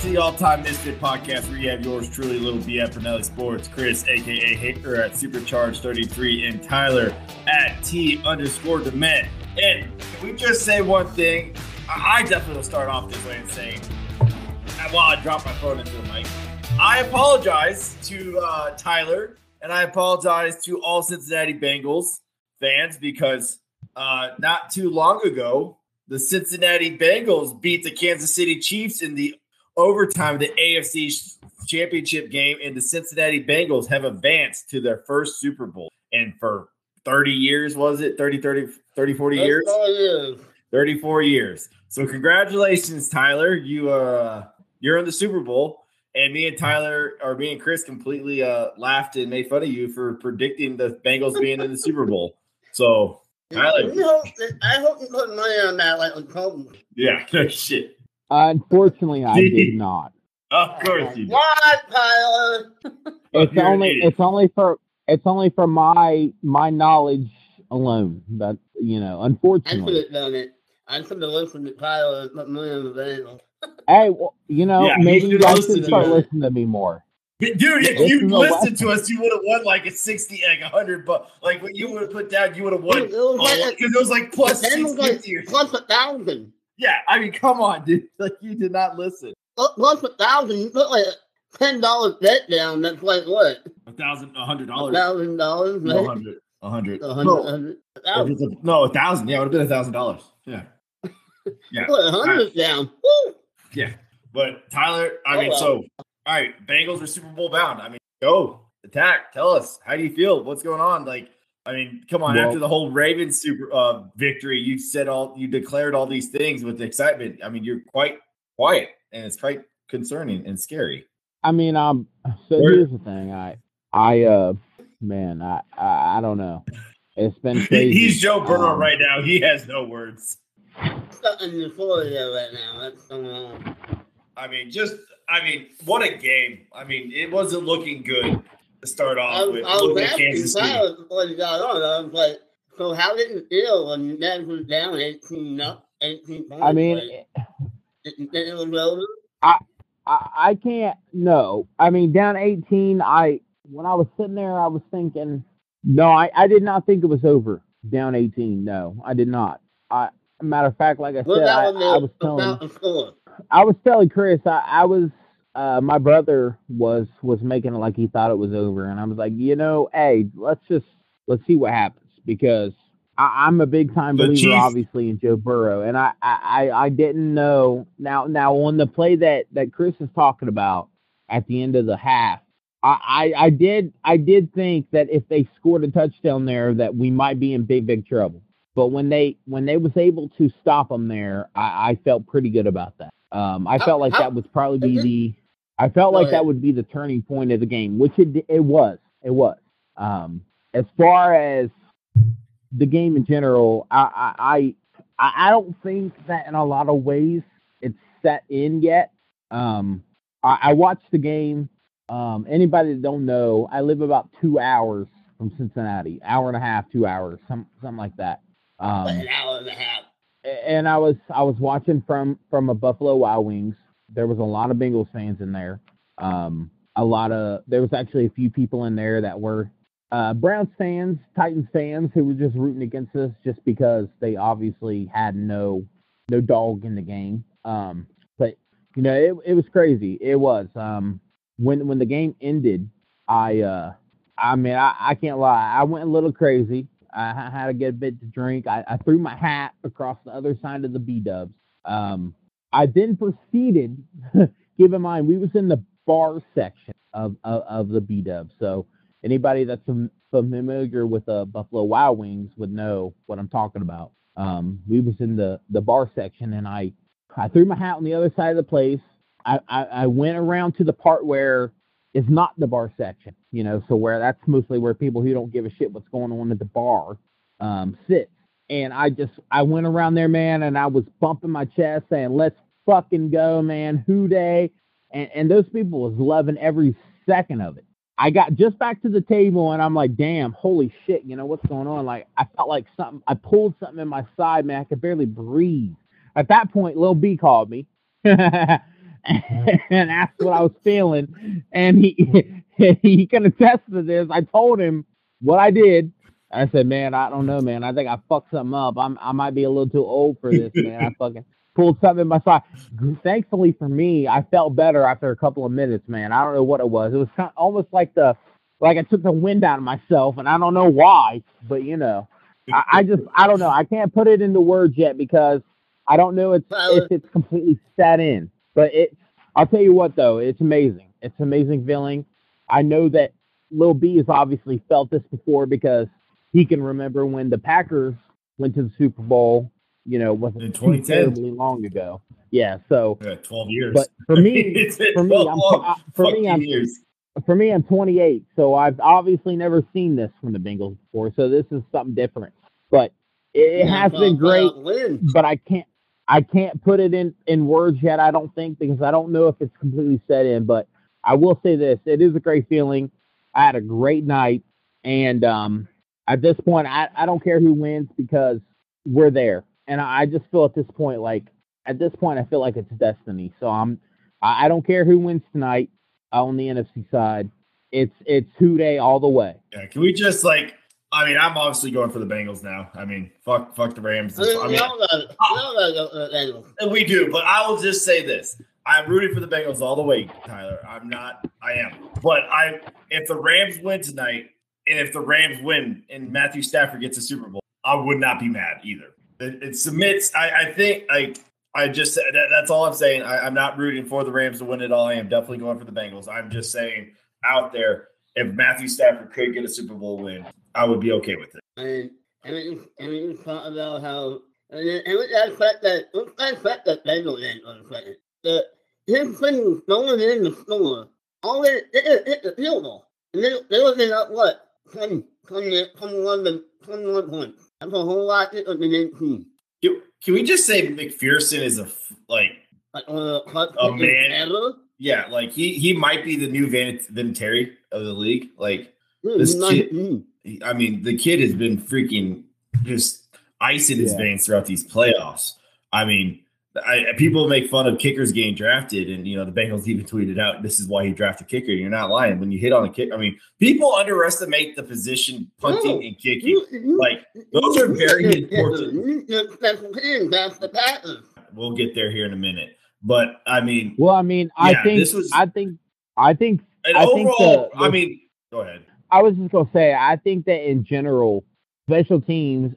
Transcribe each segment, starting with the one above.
to the All Time Misfit podcast where you have yours truly, Little B at Pinelli Sports, Chris, aka Hater at Supercharged 33, and Tyler at T underscore Dement. And can we just say one thing? I definitely will start off this way and say, while I drop my phone into the mic, I apologize to uh, Tyler and I apologize to all Cincinnati Bengals fans because uh, not too long ago, the Cincinnati Bengals beat the Kansas City Chiefs in the overtime the AFC championship game, and the Cincinnati Bengals have advanced to their first Super Bowl. And for 30 years, was it 30, 30, 30 40 years? 34 years. So congratulations, Tyler. You uh you're in the Super Bowl. And me and Tyler or me and Chris completely uh laughed and made fun of you for predicting the Bengals being in the Super Bowl. So Tyler. I hope you put money on that like Colton. Yeah, no shit. Unfortunately, I did not. Of course you did. What, Tyler? It's You're only it's only for it's only for my my knowledge alone. That you know, unfortunately, I could unfortunately. have done it. I could have listened to Tyler and put money on the Bengals. Hey, well, you know, Yeah, maybe you guys listen should to start it. listening to me more. Dude, if you listened to us, you would have won like a 60, like a hundred but like what you would have put down, you would have won. It was like- Because it was like plus Then it was like or plus a thousand. Yeah, I mean, come on, dude. Like you did not listen. Plus- Plus a thousand. You put like a ten dollars bet down. That's like what? A thousand, a hundred A dollars. thousand dollars. No, hundred. A hundred. A hundred. No, a hundred. A thousand. a- no, a thousand. Yeah, it would have been a thousand dollars. Yeah. Yeah. Put a hundred down. Woo! Yeah. But Tyler, I Oh, mean, well. so all right, Bengals are Super Bowl bound. I mean, go attack. Tell us how do you feel? What's going on? Like, I mean, come on. Well- after the whole Ravens super uh, victory, you said all you declared all these things with excitement. I mean, you're quite quiet, and it's quite concerning and scary. I mean, um, so Where- here's the thing. I, I, uh, man, I, I, I don't know. It's been crazy. He's Joe Burrow Um, right now. He has no words. Stuck in euphoria right now. That's going on. I mean, just I mean, what a game! I mean, it wasn't looking good to start I off was, with. I was looking at asking Kansas City. Before he got on. I was like, so how did it feel when that was down 18 up, 18 points? I mean, Like, did you think it was over? I, I can't. No, I mean, down 18. I when I was sitting there, I was thinking, no, I, I did not think it was over. Down 18. No, I did not. I, matter of fact, like I What said, I, I was telling. about? I was telling Chris, I, I was uh, my brother was was making it like he thought it was over, and I was like, you know, hey, let's just let's see what happens because I, I'm a big time believer, Chiefs- obviously, in Joe Burrow, and I, I I I didn't know now now on the play that that Chris is talking about at the end of the half. I, I, I did I did think that if they scored a touchdown there that we might be in big big trouble. But when they when they was able to stop them there, I, I felt pretty good about that. Um, I How- felt like how- that would probably be the I felt like that would be the turning point of the game, which it it was. It was. Um, as far as the game in general, I I I, I don't think that in a lot of ways it's set in yet. Um, I, I watched the game. Um, anybody that don't know, I live about two hours from Cincinnati, hour and a half, two hours, some something like that. Um, an hour and a half. And I was I was watching from from a Buffalo Wild Wings. There was a lot of Bengals fans in there. Um, a lot of there was actually a few people in there that were uh, Browns fans, Titans fans who were just rooting against us just because they obviously had no no dog in the game. Um, but you know it it was crazy. It was um, when when the game ended. I uh, I mean I, I can't lie. I went a little crazy. I had to get a bit to drink. I, I threw my hat across the other side of the B Dubs. Um, I then proceeded. keep in mind, we was in the bar section of of, of the B Dubs. So anybody that's familiar with uh, Buffalo Wild Wings would know what I'm talking about. Um, we was in the the bar section, and I I threw my hat on the other side of the place. I, I, I went around to the part where it's not the bar section, you know, so where that's mostly where people who don't give a shit what's going on at the bar um, sit. And I just I went around there, man, and I was bumping my chest saying, "Let's fucking go, man, who day?" And and those people was loving every second of it. I got just back to the table and I'm like, damn, holy shit, you know what's going on? Like I felt like something I pulled something in my side, man. I could barely breathe. At that point, Lil B called me. and asked what I was feeling. And he he can attest to this. I told him what I did. I said, man, I don't know, man. I think I fucked something up. I'm I might be a little too old for this, man. I fucking pulled something in my side. Thankfully for me, I felt better after a couple of minutes, man. I don't know what it was. It was kind of almost like the like I took the wind out of myself, and I don't know why, but you know, I, I just I don't know. I can't put it into words yet because I don't know it's, if it's completely set in. But it, I'll tell you what though, it's amazing. It's amazing feeling. I know that Lil B has obviously felt this before because he can remember when the Packers went to the Super Bowl. You know, wasn't too terribly long ago. Yeah, so yeah, twelve years. But for me, for me, I'm, uh, for me, I'm, years. for me, I'm 28, so I've obviously never seen this from the Bengals before. So this is something different. But it, it has been great. But I can't, I can't put it in in words yet. I don't think because I don't know if it's completely set in. But I will say this: it is a great feeling. I had a great night, and um, at this point, I, I don't care who wins because we're there. And I, I just feel at this point, like at this point, I feel like it's destiny. So I'm, I, I don't care who wins tonight on the NFC side. It's it's who day all the way. Yeah, can we just like? I mean, I'm obviously going for the Bengals now. I mean, fuck, fuck the Rams. I mean, and we do, but I will just say this: I'm rooting for the Bengals all the way, Tyler. I'm not. I am, but I. If the Rams win tonight, and if the Rams win and Matthew Stafford gets a Super Bowl, I would not be mad either. It, it submits. I, I think I I just that, that's all I'm saying. I, am not rooting for the Rams to win it all. I am definitely going for the Bengals. I'm just saying out there, if Matthew Stafford could get a Super Bowl win, I would be okay with it. And and we, and we talk about how and, and with that fact that with that fact that Bengals in on the second, the him putting going in the score, all it it hit the field goal, and they they looking at what 20, 20, 21, 21 points. That's a whole lot different than 18. Can, can we just say McPherson is a like uh, a man? Ever? Yeah, like he he might be the new Van Vinatieri of the league. Like mm, this kid, I mean, the kid has been freaking just ice in his yeah. veins throughout these playoffs. I mean, I, people make fun of kickers getting drafted, and you know the Bengals even tweeted out this is why he drafted kicker. You're not lying when you hit on a kick. I mean, people underestimate the position punting and kicking. Like those are very important. That's the pattern. We'll get there here in a minute, but I mean, well, I mean, I yeah, think this was. I think. I think. I overall, think the, the, I mean, go ahead. I was just gonna say, I think that in general, special teams,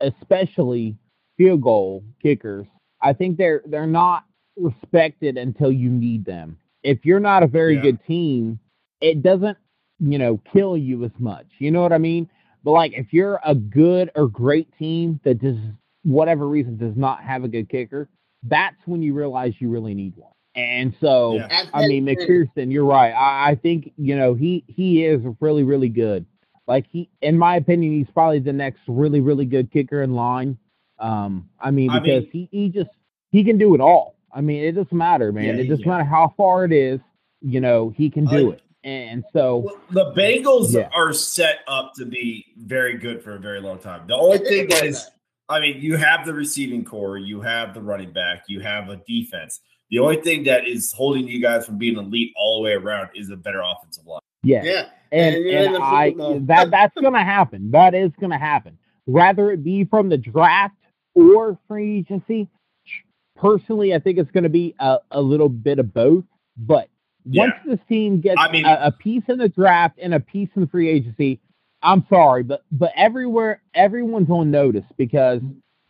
especially field goal kickers, I think they're they're not respected until you need them. If you're not a very yeah. good team, it doesn't, you know, kill you as much. You know what I mean? But like if you're a good or great team that does whatever reason does not have a good kicker, that's when you realize you really need one. And so, yeah. I mean, McPherson, you're right. I, I think you know he he is really really good. Like he, in my opinion, he's probably the next really really good kicker in line. Um, I mean, because I mean, he, he just he can do it all. I mean, it doesn't matter, man. Yeah, it doesn't yeah. matter how far it is. You know, he can do it. And so the Bengals yeah. are set up to be very good for a very long time. The only thing that is, I mean, you have the receiving core, you have the running back, you have a defense. The only thing that is holding you guys from being elite all the way around is a better offensive line. Yeah, yeah, and, and, and I that that's gonna happen. That is gonna happen. Whether it be from the draft or free agency. Personally, I think it's going to be a, a little bit of both. But yeah. once this team gets I mean, a, a piece in the draft and a piece in the free agency, I'm sorry, but but everywhere everyone's on notice because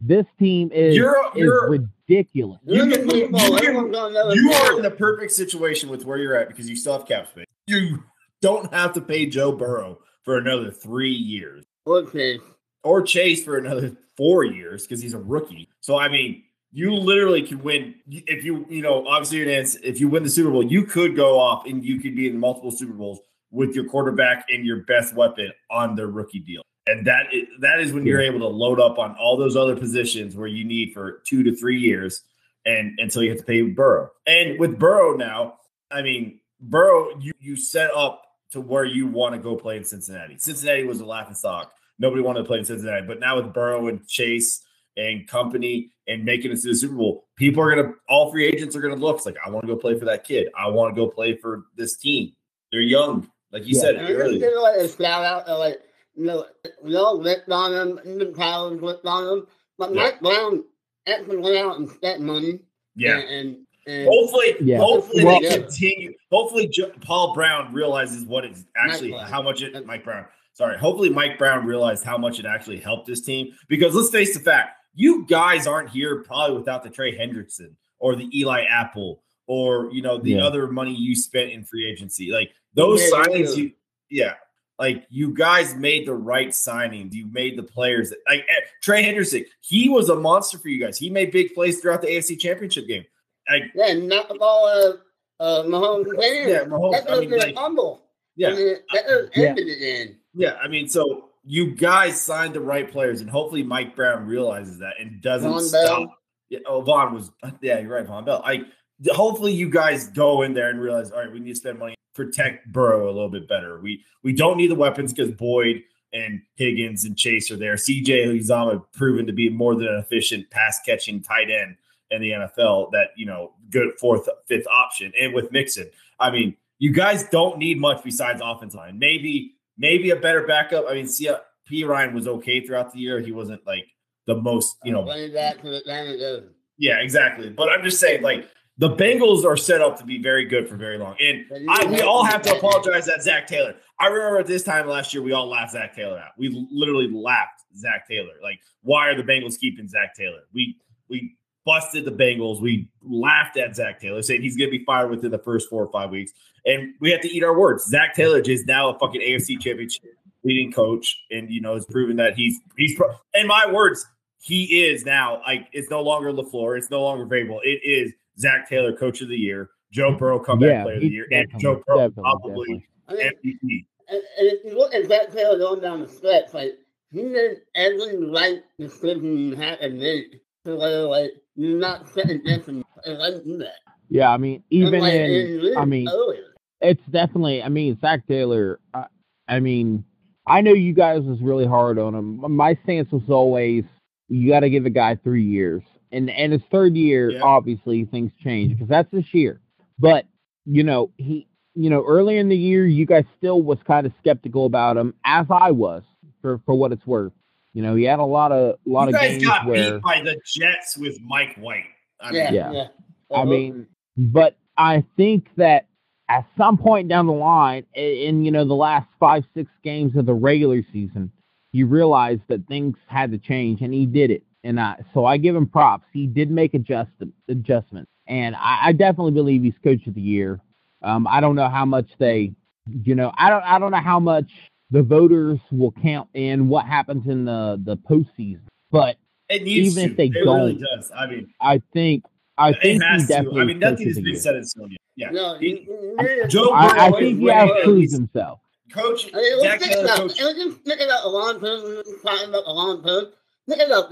this team is, you're, you're, is ridiculous. You, can, you, you are in the perfect situation with where you're at because you still have cap space. You don't have to pay Joe Burrow for another three years. Okay. Or Chase for another four years because he's a rookie. So I mean, you literally can win if you you know obviously if you win the Super Bowl, you could go off and you could be in multiple Super Bowls with your quarterback and your best weapon on their rookie deal. And that is, that is when you're able to load up on all those other positions where you need for two to three years and until you have to pay Burrow. And with Burrow now, I mean, Burrow, you you set up to where you want to go play in Cincinnati. Cincinnati was a laughing stock Nobody wanted to play in Cincinnati. But now with Burrow and Chase and company, and making it to the Super Bowl, people are gonna all free agents are gonna look it's like I want to go play for that kid. I want to go play for this team. They're young, like you Yeah. said earlier. just gonna let it shout out uh, like you know, we all ripped on him, the Towers ripped on him, but Yeah. Mike Brown actually went out and spent money. Yeah. And, and, and Hopefully, Yeah. hopefully Well- they continue. Hopefully, Jo- Paul Brown realizes what it's actually Brown. how much it. Mike Brown. Sorry. Hopefully, Mike Brown realized how much it actually helped this team. Because let's face the fact, you guys aren't here probably without the Trey Hendrickson or the Eli Apple or you know the Yeah. other money you spent in free agency. Like those Yeah, yeah, signings, yeah. you yeah. Like you guys made the right signings. You made the players that like eh, Trey Henderson. He was a monster for you guys. He made big plays throughout the AFC Championship game. Like yeah, knock the ball of uh Mahomes in. Yeah, Mahomes. That I was mean, the like, fumble. yeah, I mean, that was Yeah. ended it in. yeah. I mean, so you guys signed the right players, and hopefully Mike Brown realizes that and doesn't Von stop. Bell. Yeah, oh, Vonn was. Yeah, you're right, Vonn Bell. I hopefully you guys go in there and realize, all right, we need to spend money protect Burrow a little bit better. We we don't need the weapons because Boyd and Higgins and Chase are there. CJ Uzomah proven to be more than an efficient pass catching tight end in the NFL. That you know, good fourth, fifth option, and with Mixon, I mean, you guys don't need much besides offense line. Maybe maybe a better backup. I mean, see, uh, Perine was okay throughout the year. He wasn't like the most, you know, running back the Atlanta yeah, exactly. But I'm just saying, like the Bengals are set up to be very good for very long, and I, we all have to apologize at Zach Taylor. I remember at this time last year, we all laughed Zach Taylor out. We literally laughed Zach Taylor. Like, why are the Bengals keeping Zach Taylor? We we busted the Bengals. We laughed at Zach Taylor, saying he's going to be fired within the first four or five weeks, and we have to eat our words. Zach Taylor is now a fucking AFC Championship leading coach, and you know has proven that he's he's. Pro- in my words, he is now like it's no longer LaFleur, it's no longer Vrabel. It is Zach Taylor, Coach of the Year, Joe mm-hmm. Burrow, comeback Yeah, player of the year, and Joe Burrow definitely, probably I mean, MVP. and, and if you look at Zach Taylor going down the stretch, like he made every right decision you had to make to where like you're not second guessing and let do that. Yeah, I mean, even Unlike in, I mean, earlier. it's definitely. I mean, Zach Taylor. I, I mean, I know you guys was really hard on him. My stance was always you got to give a guy three years, and and his third year, Yeah. obviously things change because that's this year. But you know, he, you know, early in the year, you guys still was kind of skeptical about him, as I was, for for what it's worth. You know, he had a lot of a lot You of guys games got where beat by the Jets with Mike White. I mean, yeah, yeah. yeah. I Uh-huh. mean, but I think that at some point down the line, i- in you know the last five six games of the regular season, you realize that things had to change, and he did it. And I, so I give him props. He did make adjust adjustments, and I, I definitely believe he's coach of the year. Um, I don't know how much they, you know, I don't I don't know how much the voters will count in what happens in the the postseason, but it needs even to. if they it really don't, does. I mean, I think I it think he has to. definitely I mean, nothing has been year. set in stone yet. Yeah, No, He- you- you- Joe I, I think he way has ahead. proved He's- himself. Coach I mean, let's think about, coach. let's just think about the long term, talking about the long term. Think about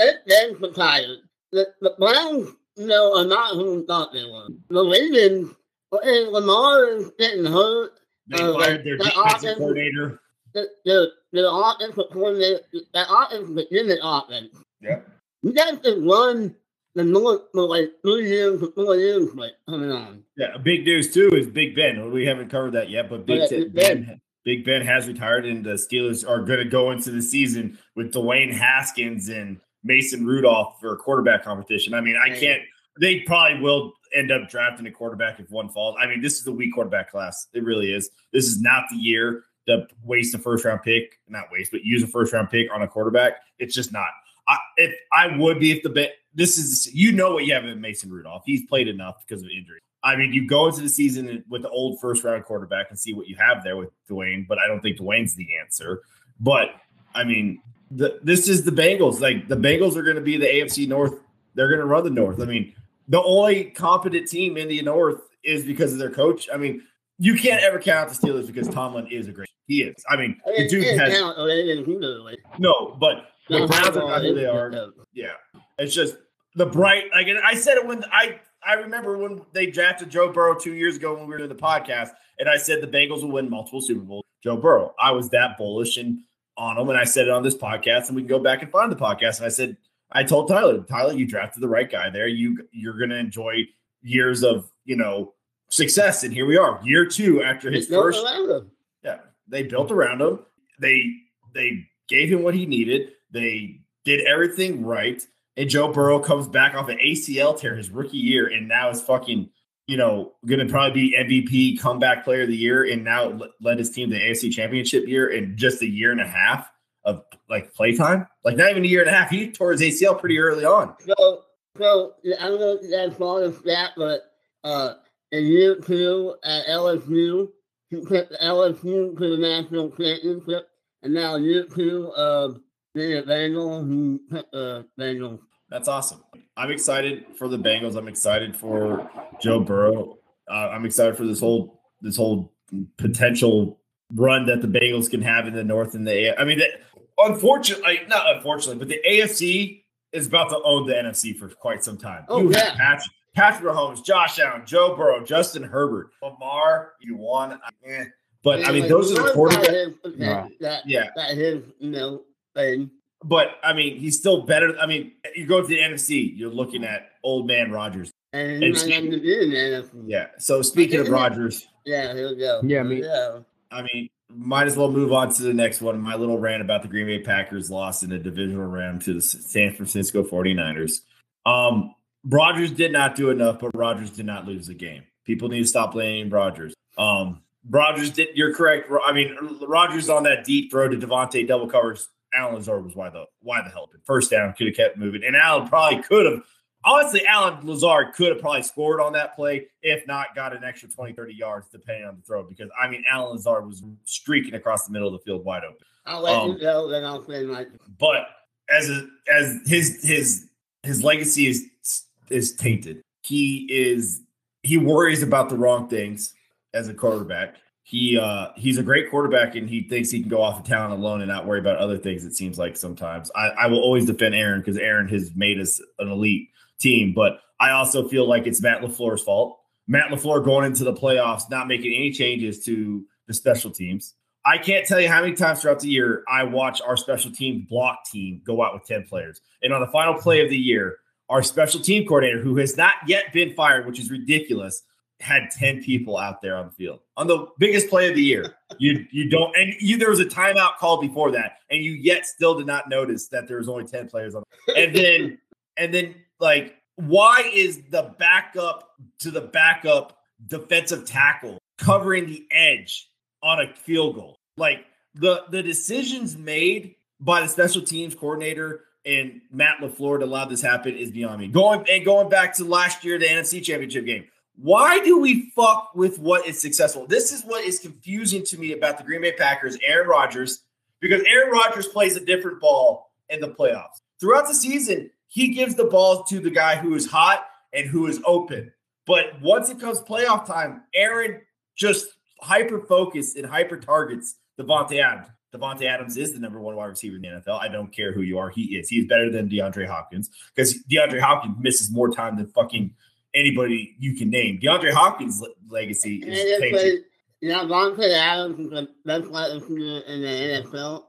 this. They then retired. The, the Browns, you know, are not who we thought they were. The Ravens, and Lamar is getting hurt. They Uh, fired their that defensive offense- coordinator. The, the, the offensive coordinator, that offense is a legitimate offense. Yeah. You guys can run the North for like three years or four years, like, coming on. Yeah, big news too is Big Ben. We haven't covered that yet, but Big, yeah, Big Ben. ben. Big Ben has retired, and the Steelers are going to go into the season with Dwayne Haskins and Mason Rudolph for a quarterback competition. I mean, I can't. They probably will end up drafting a quarterback if one falls. I mean, this is a weak quarterback class. It really is. This is not the year to waste a first round pick, not waste, but use a first round pick on a quarterback. It's just not. I, if I would be if the bet this is you know what you have in Mason Rudolph. He's played enough because of injury. I mean, you go into the season with the old first round quarterback and see what you have there with Dwayne, but I don't think Dwayne's the answer. But I mean, the, this is the Bengals. Like the Bengals are going to be the AFC North. They're going to run the North. I mean, the only competent team in the North is because of their coach. I mean, you can't ever count the Steelers because Tomlin is a great. He is. I mean, the dude has count, or they didn't do it, like, no, but the Browns are not who they are. Yeah, it's just the bright. Like and I said it when I I remember when they drafted Joe Burrow two years ago when we were doing the podcast, and I said the Bengals will win multiple Super Bowls. Joe Burrow, I was that bullish and on him, and I said it on this podcast, and we can go back and find the podcast. And I said I told Tyler, Tyler, you drafted the right guy there. You you're gonna enjoy years of you know success, and here we are, year two after his first. Yeah, they built around him. They they gave him what he needed. They did everything right. And Joe Burrow comes back off an ACL tear his rookie year, and now is fucking you know, going to probably be MVP comeback player of the year, and now led his team to the AFC Championship year in just a year and a half of like playtime. Like not even a year and a half. He tore his ACL pretty early on. So, so I don't know if that's all of that, but uh, in year two at LSU, he took LSU to the national championship, and now year two of the Bengals, he took the Bengals that's awesome. I'm excited for the Bengals. I'm excited for Joe Burrow. Uh, I'm excited for this whole this whole potential run that the Bengals can have in the North and the. I mean, that, unfortunately, not unfortunately, but the AFC is about to own the NFC for quite some time. Oh you yeah, Patrick, Patrick Mahomes, Josh Allen, Joe Burrow, Justin Herbert, Lamar. You won, eh. but I mean, those are the quarterbacks. That, yeah, that his you know thing but I mean, he's still better. I mean, you go to the NFC, you're looking at old man Rodgers. And, and yeah. So speaking of Rodgers, yeah, here we go. Yeah, I mean, yeah. I mean, might as well move on to the next one. My little rant about the Green Bay Packers lost in a divisional round to the San Francisco 49ers. Um, Rodgers did not do enough, but Rodgers did not lose the game. People need to stop blaming Rodgers. Um, Rodgers did. You're correct. I mean, Rodgers on that deep throw to Davante double covers Allen Lazard was why the why the hell first down could have kept moving, and Allen probably could have. Honestly, Allen Lazard could have probably scored on that play, if not got an extra 20, 30 yards depending on the throw. Because I mean, Allen Lazard was streaking across the middle of the field wide open. I'll let um, you know, then I'll play my. But as a, as his his his legacy is is tainted. He is he worries about the wrong things as a quarterback he uh he's a great quarterback and he thinks he can go off the town alone and not worry about other things it seems like sometimes. I, I will always defend aaron because aaron has made us an elite team but i also feel like it's matt LaFleur's fault. Matt LaFleur going into the playoffs not making any changes to the special teams. I can't tell you how many times throughout the year i watch our special team block team go out with 10 players. And on the final play of the year our special team coordinator who has not yet been fired which is ridiculous had 10 people out there on the field on the biggest play of the year. You you don't and you there was a timeout called before that, and you yet still did not notice that there was only 10 players on. And then and then like why is the backup to the backup defensive tackle covering the edge on a field goal? Like the the decisions made by the special teams coordinator and Matt LaFleur to allow this happen is beyond me. Going and going back to last year, the NFC championship game why do we fuck with what is successful? This is what is confusing to me about the Green Bay Packers, Aaron Rodgers, because Aaron Rodgers plays a different ball in the playoffs. Throughout the season, he gives the ball to the guy who is hot and who is open. But once it comes playoff time, Aaron just hyper focused and hyper targets Davante Adams. Davante Adams is the number one wide receiver in the NFL. I don't care who you are. He is. He is better than DeAndre Hopkins because DeAndre Hopkins misses more time than fucking anybody you can name. DeAndre Hopkins' legacy is tainted. Yeah, Davante Adams is the best wide receiver in the NFL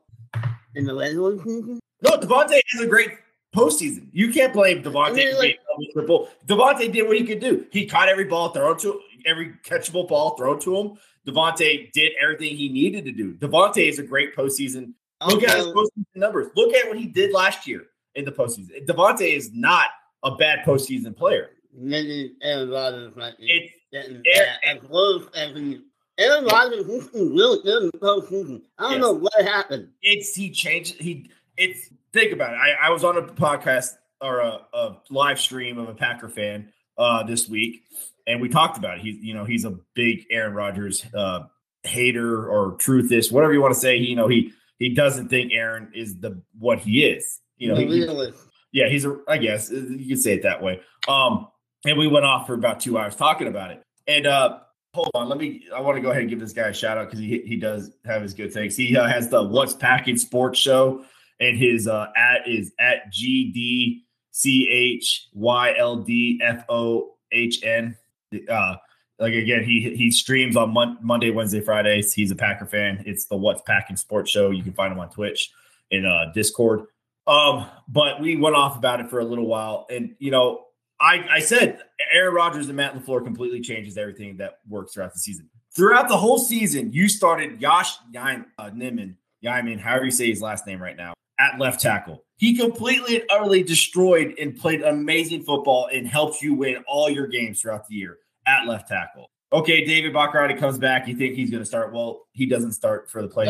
in the regular season. No, Davante is a great postseason. You can't blame Davante I mean, like, triple. Davante did what he could do. He caught every ball thrown to every catchable ball thrown to him. Davante did everything he needed to do. Davante is a great postseason. Look at his postseason numbers. Look at what he did last year in the postseason. Davante is not a bad postseason player maybe Aaron Rodgers might be getting as close as he. Aaron Rodgers really good in the postseason. I don't yes. know what happened. It's he changed. He it's think about it. I, I was on a podcast or a, a live stream of a Packer fan uh, this week, and we talked about it. He's you know he's a big Aaron Rodgers uh, hater or truthist, whatever you want to say. He, You know he he doesn't think Aaron is the what he is. You know, he, yeah, he's a. I guess you could say it that way. Um, and we went off for about two hours talking about it. And uh, hold on, let me. I want to go ahead and give this guy a shout out because he he does have his good things. He uh, has the What's Packing Sports Show, and his uh, at is at G D C H Y L D F O H N. Uh, like again, he he streams on Mon- Monday, Wednesday, Fridays. He's a Packer fan. It's the What's Packing Sports Show. You can find him on Twitch in uh, Discord. Um, but we went off about it for a little while, and you know, I I said Aaron Rodgers and Matt LaFleur completely changes everything that works throughout the season. Throughout the whole season, you started Josh Yim, uh, Niman, Yiman, however you say his last name right now, at left tackle. He completely and utterly destroyed and played amazing football and helped you win all your games throughout the year at left tackle. Okay, David Bakhtiari comes back. You think he's going to start? Well, he doesn't start for the place.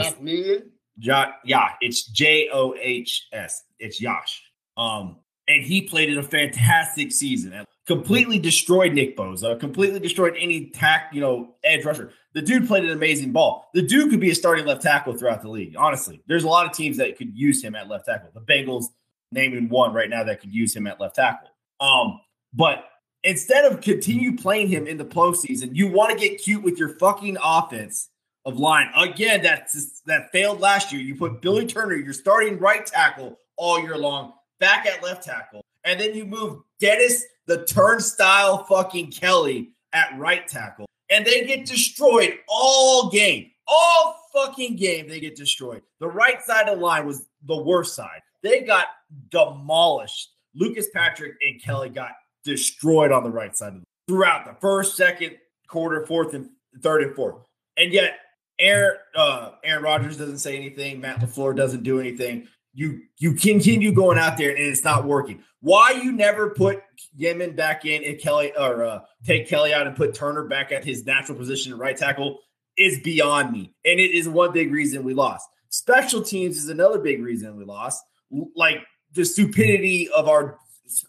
Jo- yeah, it's J O H S. It's Josh. Um, and he played in a fantastic season. Completely destroyed Nick Bosa. Completely destroyed any tack, you know, edge rusher. The dude played an amazing ball. The dude could be a starting left tackle throughout the league. Honestly, there's a lot of teams that could use him at left tackle. The Bengals naming one right now that could use him at left tackle. Um, but instead of continue playing him in the postseason, you want to get cute with your fucking offense of line. Again, that's that failed last year. You put Billy Turner, your starting right tackle, all year long, back at left tackle, and then you move Dennis the turnstile fucking Kelly at right tackle, and they get destroyed all game. All fucking game, they get destroyed. The right side of the line was the worst side. They got demolished. Lucas Patrick and Kelly got destroyed on the right side of the throughout the first, second quarter, fourth, and third and fourth. And yet Aaron uh, Aaron Rodgers doesn't say anything. Matt LaFleur doesn't do anything. You you continue going out there and it's not working. Why you never put Yemen back in and Kelly or uh, take Kelly out and put Turner back at his natural position at right tackle is beyond me. And it is one big reason we lost. Special teams is another big reason we lost. Like the stupidity of our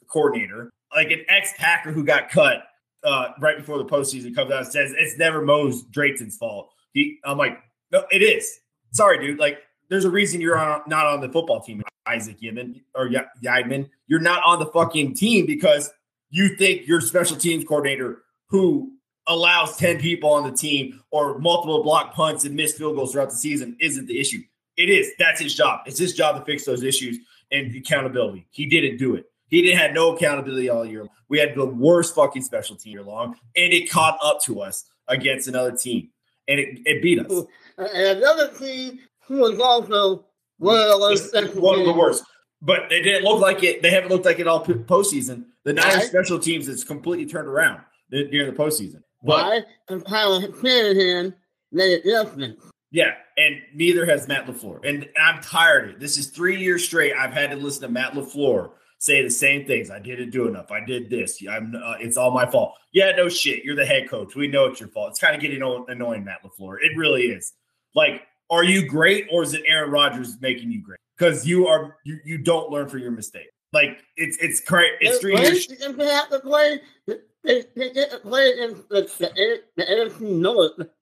coordinator, like an ex Packer who got cut uh, right before the postseason comes out and says it's never Mose Drayton's fault. He, I'm like, no, it is. Sorry, dude. Like, there's a reason you're on, not on the football team, Isaac Yemen or Yidman. You're not on the fucking team because you think your special teams coordinator who allows 10 people on the team or multiple block punts and missed field goals throughout the season isn't the issue. It is. That's his job. It's his job to fix those issues and accountability. He didn't do it. He didn't have no accountability all year. We had the worst fucking special team year long, and it caught up to us against another team and it, it beat us. And another team who was also one of the worst. One of the worst. But they didn't look like it. They haven't looked like it all postseason. The nine right. special teams is completely turned around during the postseason. But and Kyle Shanahan made adjustments. Yeah, and neither has Matt LaFleur. And I'm tired of it. This is three years straight. I've had to listen to Matt LaFleur say the same things. I didn't do enough. I did this. I'm. Uh, it's all my fault. Yeah, no shit. You're the head coach. We know it's your fault. It's kind of getting annoying, Matt LaFleur. It really is. Like, are you great, or is it Aaron Rodgers making you great? Because you are. You you don't learn from your mistake. Like it's it's correct. It's three years.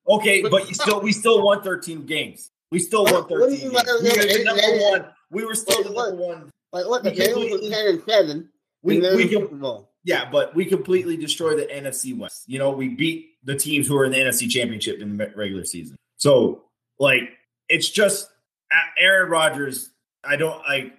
Okay, but you still we still won 13 games. We still won 13 games. We were number one. We were still the number one like what the Bengals were ten and seven. We we can, yeah, but we completely destroyed the NFC West. You know, we beat the teams who are in the NFC Championship in the regular season. So like, it's just Aaron Rodgers. I don't like.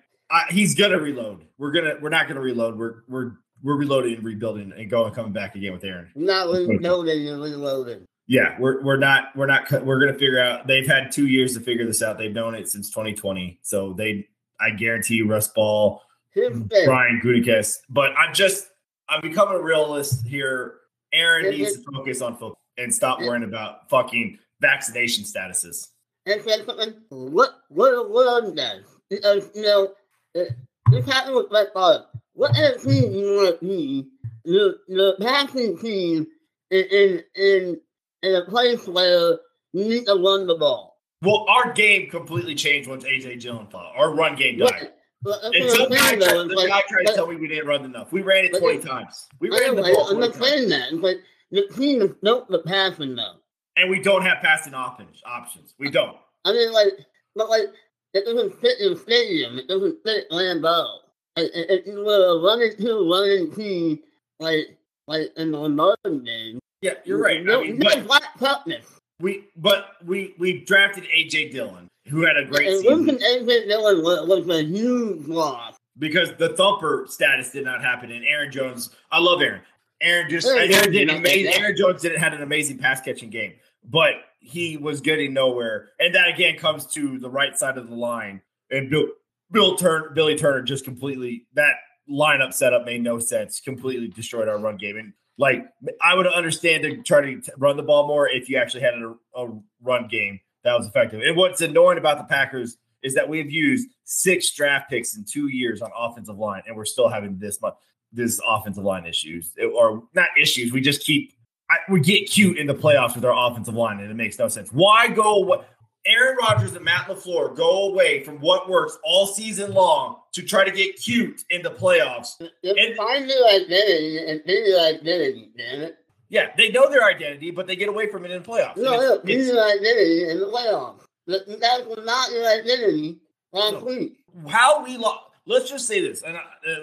he's gonna reload. We're gonna. We're not gonna reload. We're we're we're reloading and rebuilding and going coming back again with Aaron. Not reloading and reloading. Yeah, we're we're not we're not we're gonna figure out. They've had two years to figure this out. They've known it since 2020, so they I guarantee you, Russ Ball, mm, Brian Gutekunst. But I'm just, I'm becoming a realist here. Aaron needs to focus on football and stop worrying about fucking vaccination statuses. And said what what what on does because you know this happened with Brett Favre. What team do you want to be? The the passing team in in in, in a place where you need to run the ball. Well, our game completely changed once AJ Dillon fell. Our run game died. and some guy, tried, the guy tried to tell me we didn't run enough. We ran it 20 times. We ran the ball. I'm not saying that, but the team is built the passing though. And we don't have passing options. Options. We don't. I mean, like, but like, it doesn't fit in stadium. It doesn't fit Lambeau. If you were a running two, running team, like, like in the modern game. Yeah, you're right. You, I mean, you but, flat toughness. We but we we drafted AJ Dillon, who had a great and season. AJ Dillon was a huge loss because the thumper status did not happen. And Aaron Jones, I love Aaron. Aaron just Aaron, Aaron did amazing. Aaron Jones didn't had an amazing pass catching game, but he was getting nowhere. And that again comes to the right side of the line and Bill Bill Turner, Billy Turner just completely that lineup setup made no sense. Completely destroyed our run game. And like I would understand to try to run the ball more if you actually had a, a run game that was effective. And what's annoying about the Packers is that we've used six draft picks in two years on offensive line, and we're still having this much this offensive line issues or not issues. We just keep I, we get cute in the playoffs with our offensive line, and it makes no sense. Why go what? Aaron Rodgers and Matt LaFleur go away from what works all season long to try to get cute in the playoffs. And, find their identity and be their identity, damn it. Yeah, they know their identity, but they get away from it in the playoffs. No, no, be their identity in the playoffs. That was not your identity last no. week. How we lost. Let's just say this, and uh,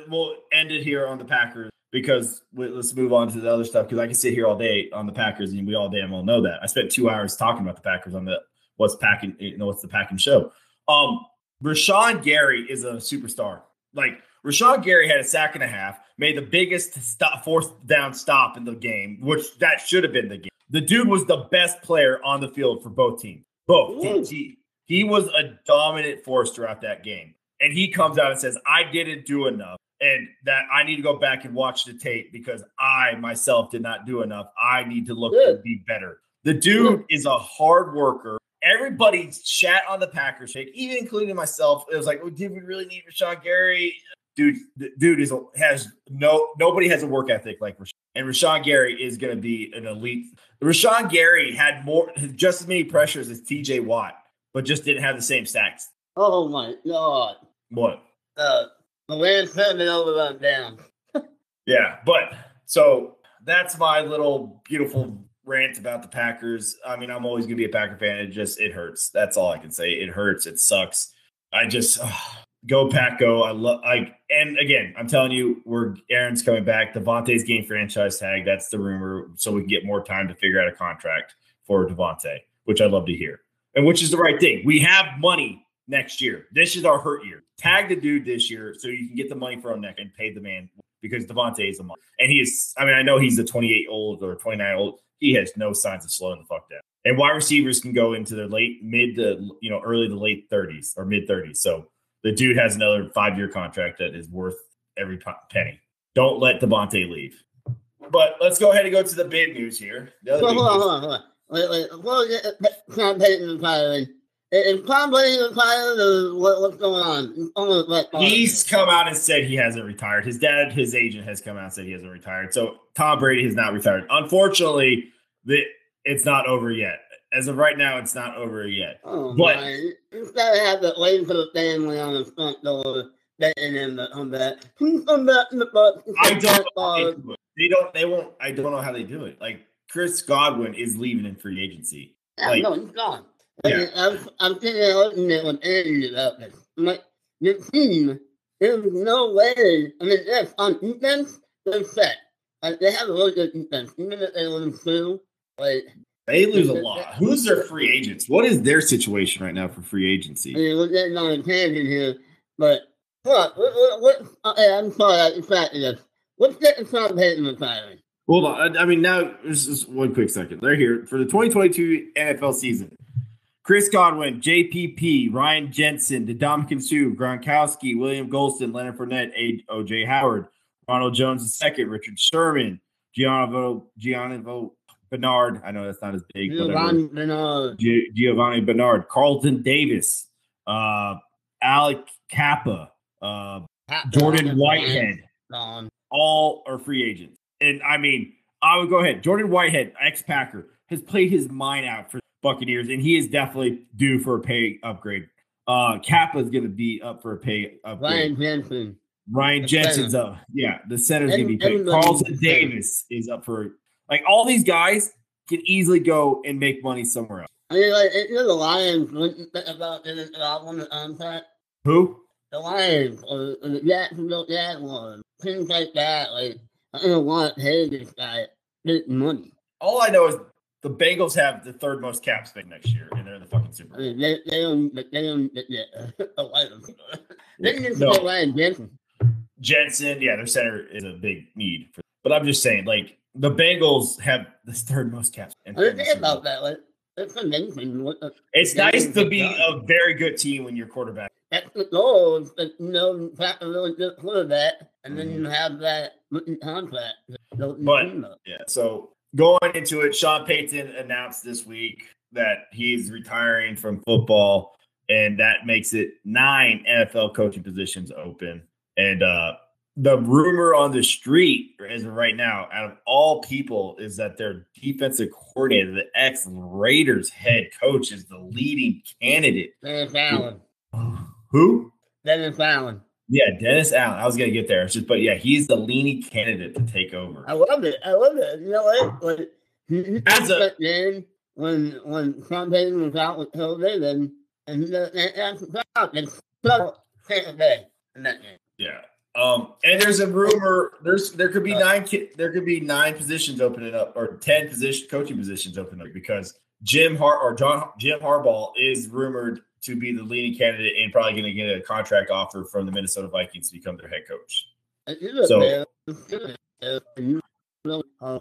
we'll end it here on the Packers because we, let's move on to the other stuff because I can sit here all day on the Packers and we all damn well know that. I spent two hours talking about the Packers on the what's packing, you know, what's the packing show. Um, Rashan Gary is a superstar. Like Rashan Gary had a sack and a half, made the biggest stop, fourth down stop in the game, which that should have been the game. The dude was the best player on the field for both teams. Both teams. He, he was a dominant force throughout that game. And he comes out and says, I didn't do enough and that I need to go back and watch the tape because I myself did not do enough. I need to look Good. to be better. The dude is a hard worker. Everybody chat on the Packers shake, even including myself. It was like, oh, did we really need Rashan Gary? Dude, dude is has no nobody has a work ethic like Rashan. And Rashan Gary is going to be an elite. Rashan Gary had more, just as many pressures as TJ Watt, but just didn't have the same sacks. Oh my god! What? Uh, the land's putting over on down. yeah, but so that's my little beautiful rant about the Packers. I mean, I'm always gonna be a Packer fan. It just it hurts. That's all I can say. It hurts. It sucks. I just go pack go. I love I and again, I'm telling you, we're Aaron's coming back. Davante's game franchise tag. That's the rumor, so we can get more time to figure out a contract for Davante, which I'd love to hear. And which is the right thing. We have money next year. This is our hurt year. Tag the dude this year so you can get the money for him next and pay the man because Davante is a month. And he is, I mean, I know he's a 28 old or 29 old. He has no signs of slowing the fuck down. And wide receivers can go into their late, mid to, you know, early to late 30s or mid 30s. So the dude has another five year contract that is worth every penny. Don't let Davante leave. But let's go ahead and go to the big news here. The other hold, on, hold on, hold on. Wait, wait. Well, firing. Is Tom Brady retired or what, what's going on? Uh, he's come out and said he hasn't retired. His dad, his agent, has come out and said he hasn't retired. So Tom Brady has not retired. Unfortunately, the, it's not over yet. As of right now, it's not over yet. Oh, but instead of having waiting for the family on the front door, betting him to come back, come back in the. I don't. Know they don't. They won't. I don't know how they do it. Like Chris Godwin is leaving in free agency. Yeah, like, no, he's gone. Yeah. I'm, I'm thinking of looking at what Andy about this. I'm like, the team, there's no way. I mean, yes, on defense, they're set. Like, they have a really good defense. Even if they lose two, like, they lose a lot. Who's their free agents? What is their situation right now for free agency? I mean, we're getting on a tangent here, but what? What? what okay, I'm sorry, I distracted us. What's getting Sean Payton retiring? Hold on. I, I mean, now, just one quick second. They're here for the 2022 NFL season. Chris Godwin, JPP, Ryan Jensen, Ndamukong Suh, Gronkowski, William Gholston, Leonard Fournette, OJ Howard, Ronald Jones II, Richard Sherman, Giovanni, Giovanni Bernard. I know that's not as big. Giovanni Bernard. Giovanni Bernard, Carlton Davis, uh, Alec Cappa, uh, Jordan Whitehead. All are free agents. And I mean, I would go ahead. Jordan Whitehead, ex Packer, has played his mind out for Buccaneers, and he is definitely due for a pay upgrade. Uh, Cappa is going to be up for a pay upgrade. Ryan Jensen. Ryan the Jensen's center. up. Yeah, the center's going to be paid. Carlton Davis is up for like all these guys can easily go and make money somewhere else. I mean, like you know, the Lions uh, about uh, the album contract. Who? The Lions or, or the Jacksonville Jaguars, things like that. Like I don't want to pay this guy money. All I know is the Bengals have the third most cap space next year, and they're the fucking Super Bowl. They, they don't. They don't. Yeah. they can no. Ryan Jensen. Jensen, yeah, their center is a big need. For, but I'm just saying, like the Bengals have the third most cap. I didn't think about that. Like, it's amazing. It's nice to be a very good team when your quarterback. that's the goal. Is that, you know, a really good quarterback, and then you mm-hmm. have that rookie contract. But yeah, so going into it, Sean Payton announced this week that he's retiring from football, and that makes it nine NFL coaching positions open. And uh the rumor on the street as of right now, out of all people, is that their defensive coordinator, the ex Raiders head coach, is the leading candidate. Dennis Allen. Who? Dennis Allen. Yeah, Dennis Allen. I was gonna get there. It's just, but yeah, he's the leading candidate to take over. I love it. I love it. You know what? When, he, he As a- in when when Sean Payton was out with COVID, and and and that's the. And so Tampa in that game. Yeah. Um, and there's a rumor. There's there could be nine. There could be nine positions opening up, or ten position coaching positions opening up because Jim Har or John Jim Harbaugh is rumored to be the leading candidate and probably going to get a contract offer from the Minnesota Vikings to become their head coach. So- there, it's good. And you know, uh,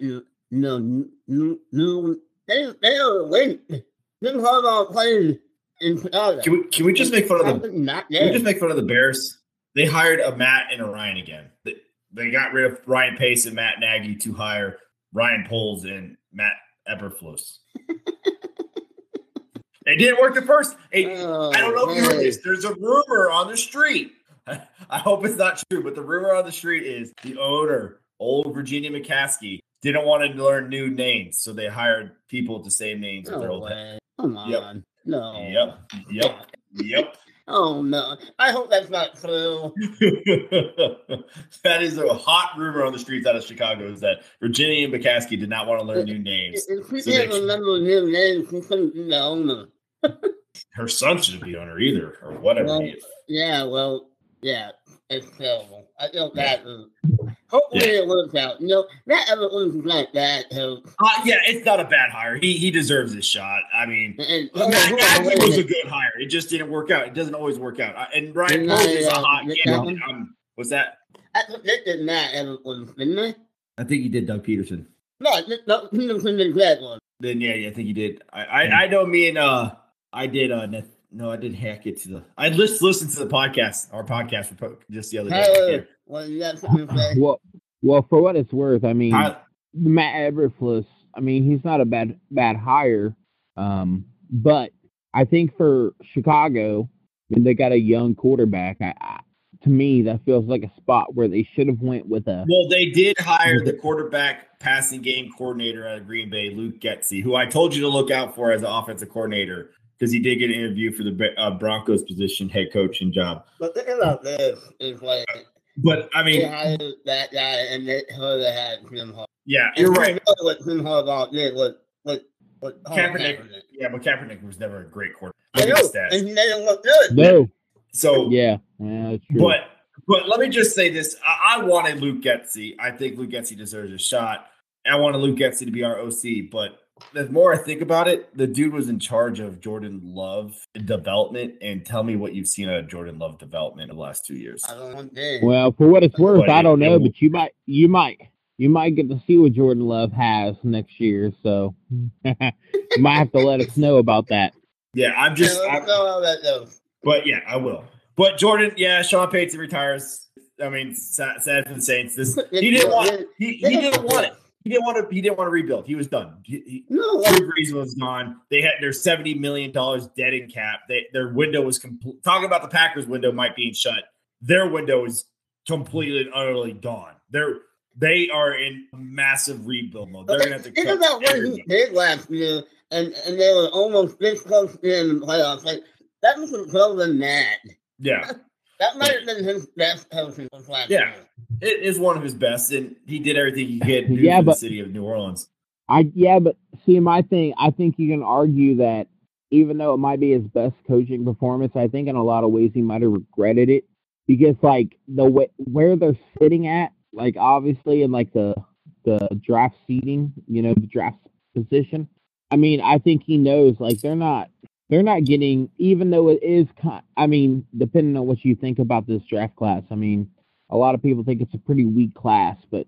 you you know, you, you, they they are late. Jim Harbaugh played in Chicago. Can we can we just make fun of the Not Can we just make fun of the Bears? They hired a Matt and a Ryan again. They, they got rid of Ryan Pace and Matt Nagy to hire Ryan Poles and Matt Eberflus. it didn't work the first. Hey, Oh, I don't oh, know if you heard this. There's a rumor on the street. I hope it's not true, but the rumor on the street is the owner, old Virginia McCaskey, didn't want to learn new names, so they hired people with the same names as their old way. Come on. Yep. No. Yep, yep, yep. Oh no. I hope that's not true. that is a hot rumor on the streets out of Chicago is that Virginia and McCaskey did not want to learn new names. If we So can't remember his name, he couldn't be the owner. Her son shouldn't be on her either, or whatever. Well. Yeah, well, yeah, it's terrible. I feel that. is- Hopefully Yeah. it works out. You know, that ever was like that. So, Uh, yeah, it's not a bad hire. He he deserves his shot. I mean, and, Matt and- Nagy was a good hire. It just didn't work out. It doesn't always work out. And Ryan Didn't I, is a uh, hot get candidate. that Um, what's that? I predicted Matt Eberflus, didn't I? I think he did Doug Pederson. No, I just no, he was in the that one. Then yeah, yeah, I think he did. I I, I know me and uh I did uh Neth- no, I didn't hack it to the I just listened to the podcast, our podcast we put just the other day. Tyler, what you got something to say? Well, well, for what it's worth, I mean, Tyler- Matt Eberflus. I mean, he's not a bad bad hire, um, but I think for Chicago, when they got a young quarterback, I, I, to me that feels like a spot where they should have went with a. Well, they did hire the quarterback passing game coordinator out of Green Bay, Luke Getsy, who I told you to look out for as an offensive coordinator because he did get an interview for the uh, Broncos position, head coaching job. But think about this: is like But I mean, that guy, and they heard they had Jim Harbaugh. yeah, you're we right. know What Jim Harbaugh did was was was Kaepernick, Kaepernick. yeah, but Kaepernick was never a great quarterback. I Look know, at and he didn't look good. No, So yeah, yeah. But but let me just say this: I, I wanted Luke Getsy. I think Luke Getsy deserves a shot. I wanted Luke Getsy to be our OC, but the more I think about it, the dude was in charge of Jordan Love development. And tell me what you've seen out of Jordan Love development in the last two years. I don't want that. Well, for what it's worth, But I don't know, it- but you might, you might, you might get to see what Jordan Love has next year. So you might have to let us know about that. Yeah, I'm just. yeah, I'm- let's know how that goes. but yeah, I will. But Jordan, yeah, Sean Payton retires. I mean, sad, sad for the Saints. This he didn't want. He, he didn't want it. He didn't want to. He didn't want to rebuild. He was done. He- he- No, Drew was gone. They had their seventy million dollars dead in cap. They, their window was complete. Talking about the Packers' window might be shut. Their window is completely and utterly gone. They're they are in massive rebuild mode. They're gonna have to think about what he did last year, and and they were almost this close to being in the playoffs. Like that was more than that. Yeah, That might have been his best coaching last Yeah. year. It is one of his best, and he did everything he could do Yeah, for the but- city of New Orleans. I yeah, but see, my thing, I think you can argue that even though it might be his best coaching performance, I think in a lot of ways he might have regretted it because like the way where they're sitting at, like obviously in like the the draft seating, you know, the draft position. I mean, I think he knows like they're not they're not getting even though it is I mean, depending on what you think about this draft class, I mean, a lot of people think it's a pretty weak class, but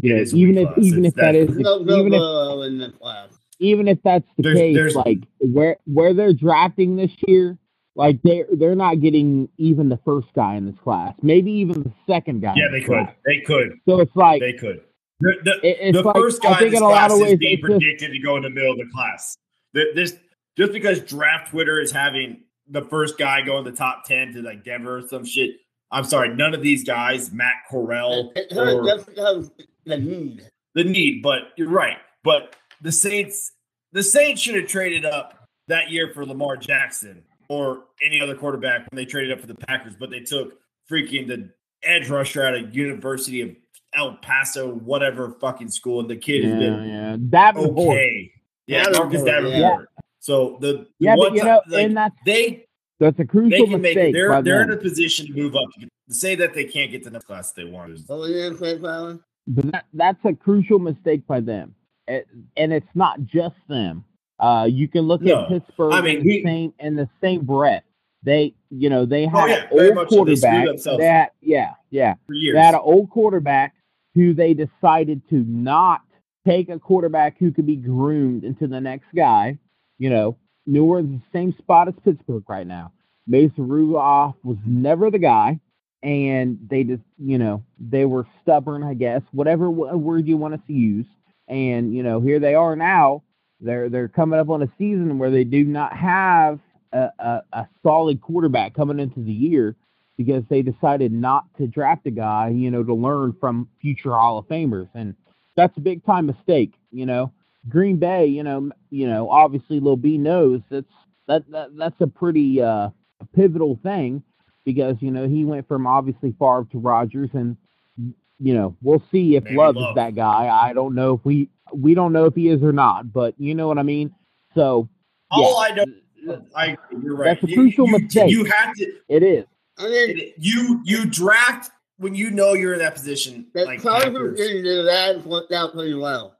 you know, even if class. even It's if that that- is There's the- no even if in the playoffs. even if that's the There's- case, there's- like where where they're drafting this year, Like they they're not getting even the first guy in this class, maybe even the second guy. Yeah, they this could. class. They could. So it's like They could. The, the, the like first I guy in think this in a lot class of ways is being it's just- predicted to go in the middle of the class. The- This just because draft Twitter is having the first guy go in the top ten to like Denver or some shit. I'm sorry, none of these guys, Matt Corral, uh, uh, or uh, the need. the need, but you're right. But the Saints, the Saints should have traded up that year for Lamar Jackson or any other quarterback when they traded up for the Packers, but they took freaking the edge rusher out of University of El Paso, whatever fucking school, and the kid has yeah, been yeah. Davenport. okay. Yeah, Davenport, Marcus Davenport. yeah. So the, the Yeah, one but you time- know, like, and that's they that's a they crucial can mistake. it. They're by they're in a position to move up. To say that they can't get to the next class they want. is- What was you gonna say, Fallon? but that, that's a crucial mistake by them, It- and it's not just them. Uh, you can look No. at Pittsburgh I mean, in the we- same in the same breath. They, you know, they Oh, yeah, an old much so. Quarterback. That, yeah, yeah, For years. they had an old quarterback who they decided to not take a quarterback who could be groomed into the next guy. You know, New Orleans the same spot as Pittsburgh right now. Mason Rudolph was never the guy, and they just, you know, they were stubborn, I guess, whatever word you want us to use. And you know, here they are now. They're they're coming up on a season where they do not have a, a, a solid quarterback coming into the year because they decided not to draft a guy, you know, to learn from future Hall of Famers, and that's a big time mistake. You know, Green Bay, you know, you know, obviously Lil B knows that's that, that that's a pretty uh, pivotal thing because you know he went from obviously Favre to Rodgers, and you know we'll see if Maybe Love, Love. is that guy. I don't know if we we don't know if he is or not, but you know what I mean. So All yeah, I know, I you're right. That's a You- crucial you, mistake. You have to. it is. I mean, it- You you draft when you know you're in that position. the Like Chargers didn't do that. It's worked out pretty well.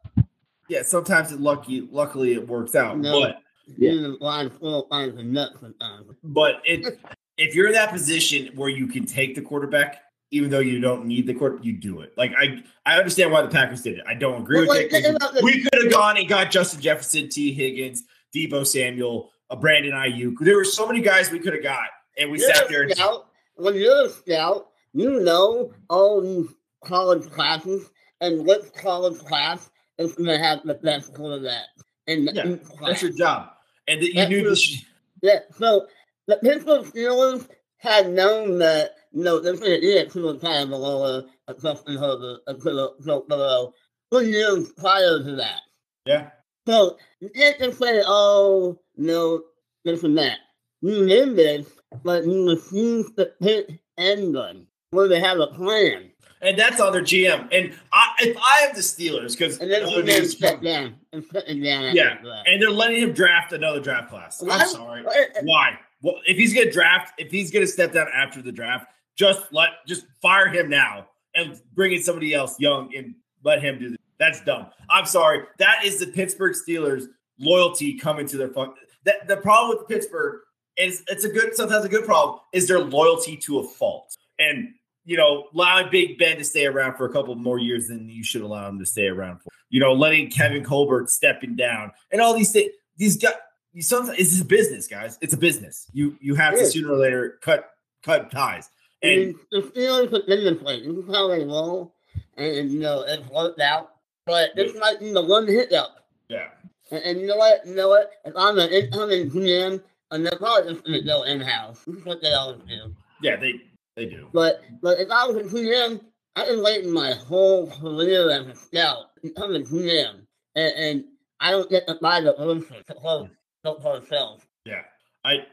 Yeah, sometimes it lucky. Luckily, it works out. No. But Yeah. Line full lines of nuts sometimes. but it if you're in that position where you can take the quarterback, even though you don't need the quarterback, you do it. Like I I understand why the Packers did it. I don't agree But, with like, it. 'cause think about the- we could have gone and got Justin Jefferson, Tee Higgins, Deebo Samuel, uh, Brandon Aiyuk. There were so many guys we could have got, and we You're sat a there. And, scout. When you're a scout, you know all these college classes and which college class is going to have the best quarterback. In the Yeah, class. that's your job, and that you That's knew this. Yeah, so the Pittsburgh Steelers had known that, you know, this is it to a kind of a lower, uh, a Justin Herbert, a Philip below, two years prior to that. Yeah, So you can't just say, oh, no, this and that. You did this, but you refused to pick anyone where they have a plan. and that's on their GM. And if I have the Steelers, because And then he then step down and put down Yeah, and they're letting him draft another draft class. Why- I'm sorry. why- uh, uh, Why? Well, if he's gonna draft, if he's gonna step down after the draft, just let just fire him now and bring in somebody else young and let him do that. That's dumb. I'm sorry. That is the Pittsburgh Steelers loyalty coming to their fun. That the problem with Pittsburgh is it's a good sometimes a good problem is their loyalty to a fault. And you know, allowing Big Ben to stay around for a couple more years than you should allow him to stay around for. You know, letting Kevin mm-hmm. Colbert stepping down and all these things. These guys, you sometimes it's a business, guys. It's a business. You you have to Yeah. sooner or later cut cut ties. And the Steelers been in place. This is how they roll, and you know it's worked out. But this might be the one hiccup. yeah, And, and you know what? You know what? If I'm an incoming GM, and they're probably just gonna go in house. This is what they always do. yeah, they they do. But but if I was a GM, I've been waiting my whole career as a scout to become a GM, and, and I don't get to buy the person to close, don't sales. Yeah. I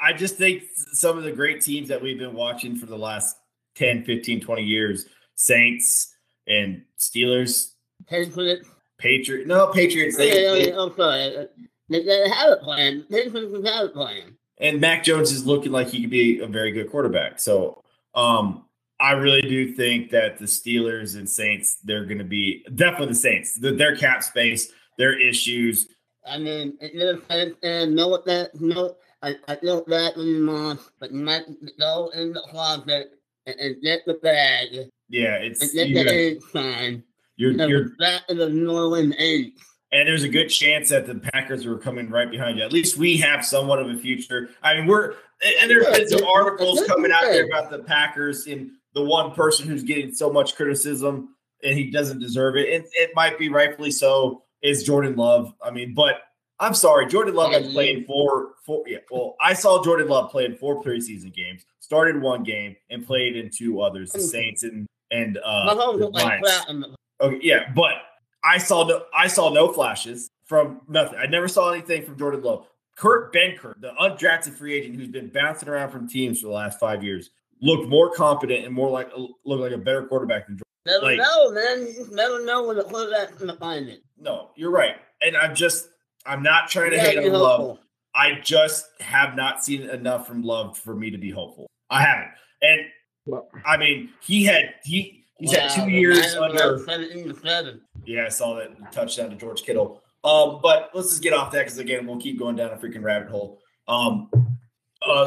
I just think some of the great teams that we've been watching for the last 10, 15, 20 years, Saints and Steelers, Patriots. Patriot. No, Patriots. Yeah, They, yeah, yeah, I'm sorry. They, they have a plan. Patriots have a plan. And Mac Jones is looking like he could be a very good quarterback. So um I really do think that the Steelers and Saints, they're going to be definitely the Saints. The, their cap space, their issues. I mean, says and know what that know. I, I know that in mind, but you might go in the closet and, and get the bag Yeah, and it's get you're, the age sign. you're, you're that is a Northern age. And there's a good chance that the Packers were coming right behind you. At least we have somewhat of a future. I mean, we're and there's been some articles coming out there about the Packers and the one person who's getting so much criticism and he doesn't deserve it. It, it might be rightfully so. Is Jordan Love? I mean, but I'm sorry, Jordan Love has played four, four. Yeah, well, I saw Jordan Love play in four preseason games, started one game, and played in two others, the Saints and and uh. The Lions. Okay, yeah, but I saw no, I saw no flashes from nothing. I never saw anything from Jordan Love. Kurt Benkert, the undrafted free agent who's been bouncing around from teams for the last five years, looked more competent and more like looked like a better quarterback than Jordan. Never like, know, man. You never know when the quarterback's gonna find it. No, you're right. And I'm just I'm not trying to yeah, hate on Love. I just have not seen enough from Love for me to be hopeful. I haven't. And well, I mean, he had he he's wow, had two years under. Yeah, I saw that touchdown to George Kittle. Um, but let's just get off that because again, we'll keep going down a freaking rabbit hole. Um, uh,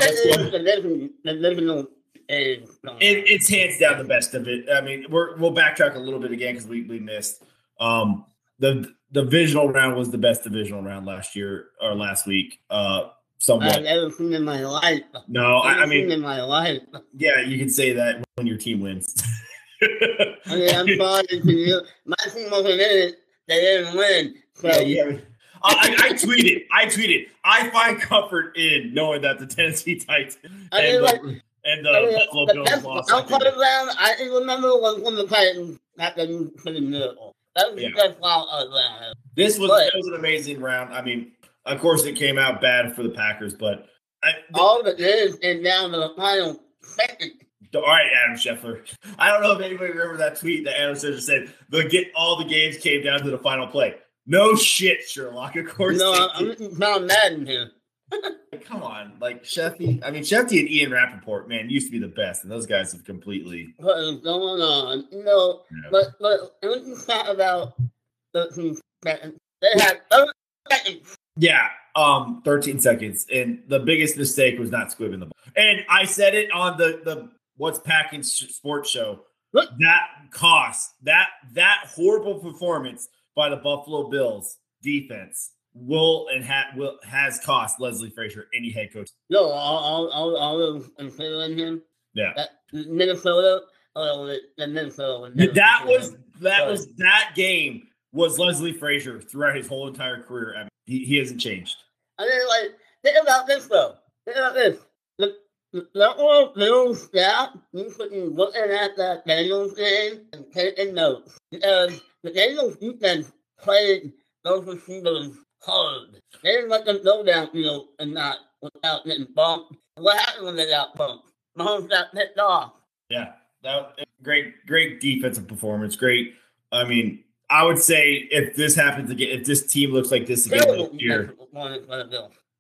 it, it's hands down the best of it. I mean, we're we'll backtrack a little bit again because we we missed. Um, the the divisional round was the best divisional round last year or last week. Uh, somewhat. I've never seen in my life. No, I, I mean, in my life. Yeah, you can say that when your team wins. I mean, I'm sorry to you. My team wasn't in it. They didn't win. So. Yeah, I, I, tweeted. I tweeted. I find comfort in knowing that the Tennessee Titans I mean, and, like, the, and the I mean, Buffalo the Bills lost. I'll put it down. I remember when, when the Titans happened to the miracle. That was yeah. the best round This was but, was an amazing round. I mean, of course, it came out bad for the Packers, but I, the, all of it is, and down to the final second. All right, Adam Schefter. I don't know if anybody remember that tweet that Adam Schefter said the get all the games came down to the final play. No shit, Sherlock. Of course. No, I'm not mad in here. Come on, like Sheffy. I mean, Sheffy and Ian Rapoport, man, used to be the best, and those guys have completely. What is going on? You know, yeah. but but when you talk about thirteen seconds, they had thirteen seconds. Yeah, um, thirteen seconds, and the biggest mistake was not squibbing the ball. And I said it on the the What's Packing Sports Show. Look. That cost that that horrible performance by the Buffalo Bills defense will and ha- will has cost Leslie Frazier any head coach. No, all all all of in him. Yeah, that, Minnesota. Oh, the Minnesota. that was that was that game was Leslie Frazier throughout his whole entire career. I mean, he, he hasn't changed. I mean, like think about this though. Think about this. Whole Bills staff needs to be looking at that Bengals game and taking notes because the Bengals defense played those receivers hard. They didn't let them go downfield and not without getting bumped. What happened when they got bumped? Mahomes got picked off. Yeah, that great, great defensive performance. Great. I mean, I would say if this happens again, if this team looks like this again next year,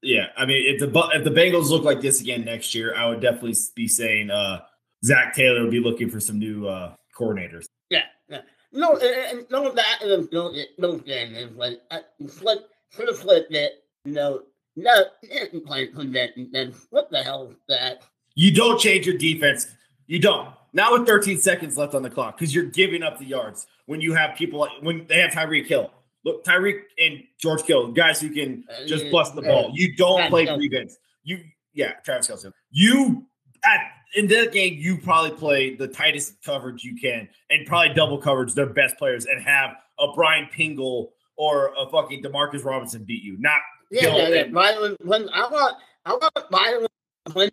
yeah, I mean, if the if the Bengals look like this again next year, I would definitely be saying uh, Zac Taylor would be looking for some new uh, coordinators. Yeah, yeah. No, and, and of that is no, no game is like it's like should have flipped it. No, no, didn't play for that defense. What the hell is that? You don't change your defense. You don't. Not with 13 seconds left on the clock because you're giving up the yards when you have people like when they have Tyreek Hill. Look, Tyreek and George Kittle, guys who can just uh, bust the ball. You don't play defense. You, yeah, Travis Kelce. You at in that game, you probably play the tightest coverage you can and probably double coverage their best players and have a Byron Pringle or a fucking Demarcus Robinson beat you. Not yeah, yeah, yeah. Byron, when I want, I want Byron when,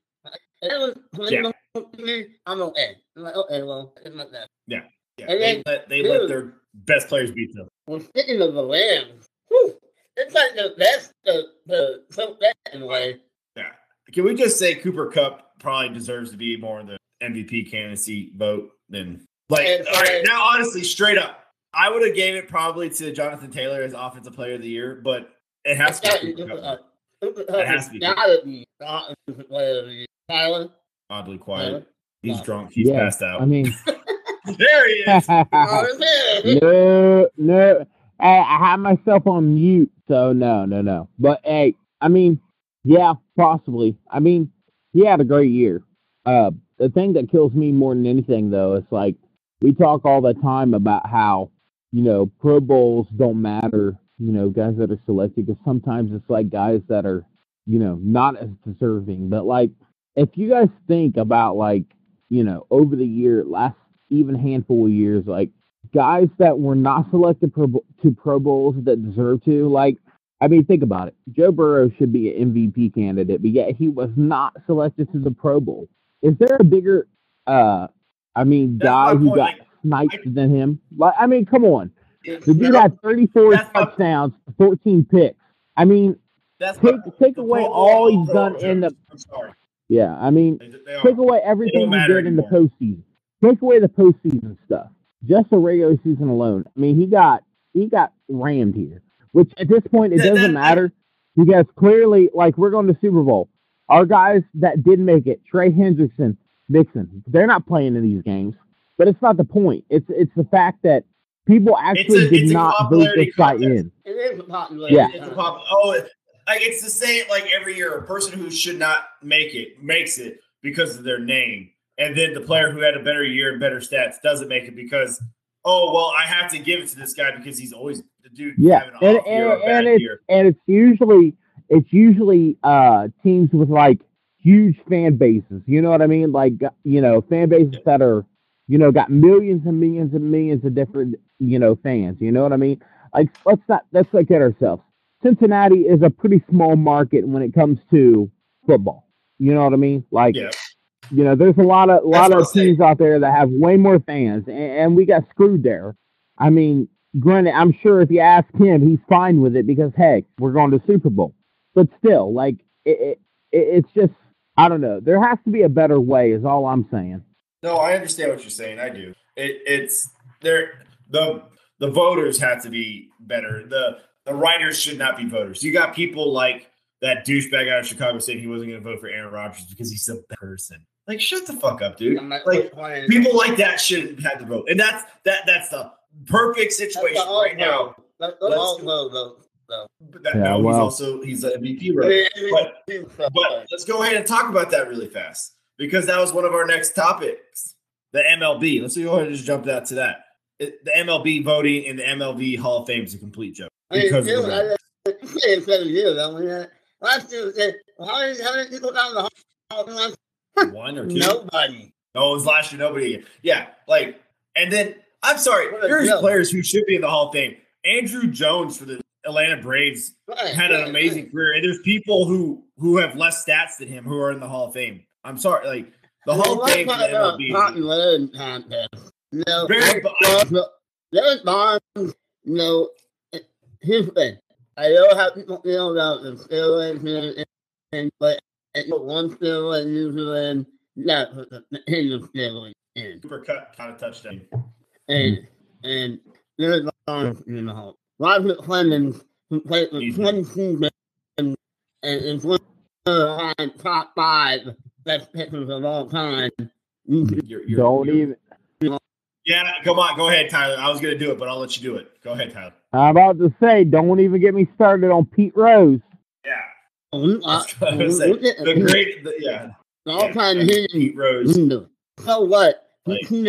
when yeah. I'm okay. I'm like, okay, well, it's not that. Yeah, yeah. And they then, let, they dude, let their best players beat them. Well, speaking of the Rams, whew, it's like the best, the the so that in a way. Yeah. Can we just say Cooper Kupp probably deserves to be more in the MVP candidacy vote than like? And, all right, now honestly, straight up, I would have gave it probably to Jonathan Taylor as offensive player of the year, but it has to be. it has to be. Offensive player of the year. Tyler. Oddly quiet. Tyler? He's drunk. He's yeah, passed out. I mean, there he is. no, no. Hey, I have myself on mute, so no, no, no. But hey, I mean, yeah, possibly. I mean, he had a great year. Uh, the thing that kills me more than anything, though, is like we talk all the time about how you know, Pro Bowls don't matter you know, guys that are selected because sometimes it's like guys that are, you know, not as deserving. But like, if you guys think about like, you know, over the year, last even handful of years, like guys that were not selected pro, to Pro Bowls that deserve to, like, I mean, think about it. Joe Burrow should be an MVP candidate, but yet he was not selected to the Pro Bowl. Is there a bigger, uh, I mean, That's guy who point, got sniped than him? Like, I mean, come on. The dude had 34 touchdowns, 14 picks. I mean, that's take what- take away all he's done in the. I'm sorry. Yeah, I mean, They, they are. take away everything he did in the postseason. Take away the postseason stuff. Just the regular season alone. I mean, he got he got rammed here. Which at this point it doesn't matter because clearly, like we're going to Super Bowl. Our guys that did make it, Trey Hendrickson, Dixon, they're not playing in these games. But it's not the point. It's it's the fact that people actually a- did not vote popularity this guy in. It is a popular. Yeah. It's a pop. Oh, it- like it's the same. Like every year, a person who should not make it makes it because of their name, and then the player who had a better year and better stats doesn't make it because oh well, I have to give it to this guy because he's always the dude Yeah, having an and off year or and, bad and it's year. and it's usually it's usually uh teams with like huge fan bases. You know what I mean? Like you know fan bases that are you know got millions and millions and millions of different you know fans. You know what I mean? Like let's not let's look at ourselves. Cincinnati is a pretty small market when it comes to football. You know what I mean? Like Yeah. You know, there's a lot of a lot of teams out there that have way more fans, and, and we got screwed there. I mean, granted, I'm sure if you ask him, he's fine with it because hey, we're going to Super Bowl. But still, like it, it, it- it's just I don't know. There has to be a better way, is all I'm saying. No, I understand what you're saying. I do. It, it's there. The the voters have to be better. The the writers should not be voters. You got people like that douchebag out of Chicago saying he wasn't going to vote for Aaron Rodgers because he's a person. Like, shut the fuck up, dude. Like, people like that shouldn't have to vote, and that's that. That's the perfect situation right now. Let's Let's- all vote, vote. But that, Yeah, no, he's well- also he's an MVP right. But- But let's go ahead and talk about that really fast because that was one of our next topics. The MLB. Let's go ahead and just jump that to that. It, the MLB voting in the MLB Hall of Fame is a complete joke. I mean, because of still, the I just say it's seven years. I mean, uh, last year, uh, how many, how many people got in the Hall of Fame? One or two? Nobody. No, it was last year. Nobody. Yeah, like, and then I'm sorry. There's joke. players who should be in the Hall of Fame. Andruw Jones for the Atlanta Braves Right, had an right, amazing right. career, and there's people who who have less stats than him who are in the Hall of Fame. I'm sorry, like the I Hall of Fame for about MLB. popularity contest. No, bu- Bonds- Bonds, no, here's the thing. I know how people feel about the steroids and, and, and but and one steroid usually in not put the in the steroid in. Super cut kind of touchdown. And and Eric Bonds in the hall. Roger Clemens who played for Easy. twenty seasons and and is one of the top five best pitchers of all time. You're, you're, Don't you're- even. Yeah, come on, go ahead, Tyler. I was gonna do it, but I'll let you do it. Go ahead, Tyler. I'm about to say, don't even get me started on Pete Rose. Yeah, Uh, That's what I was saying. The great, the, yeah, all kind of yeah, hitting. Pete Rose. So what? Like- he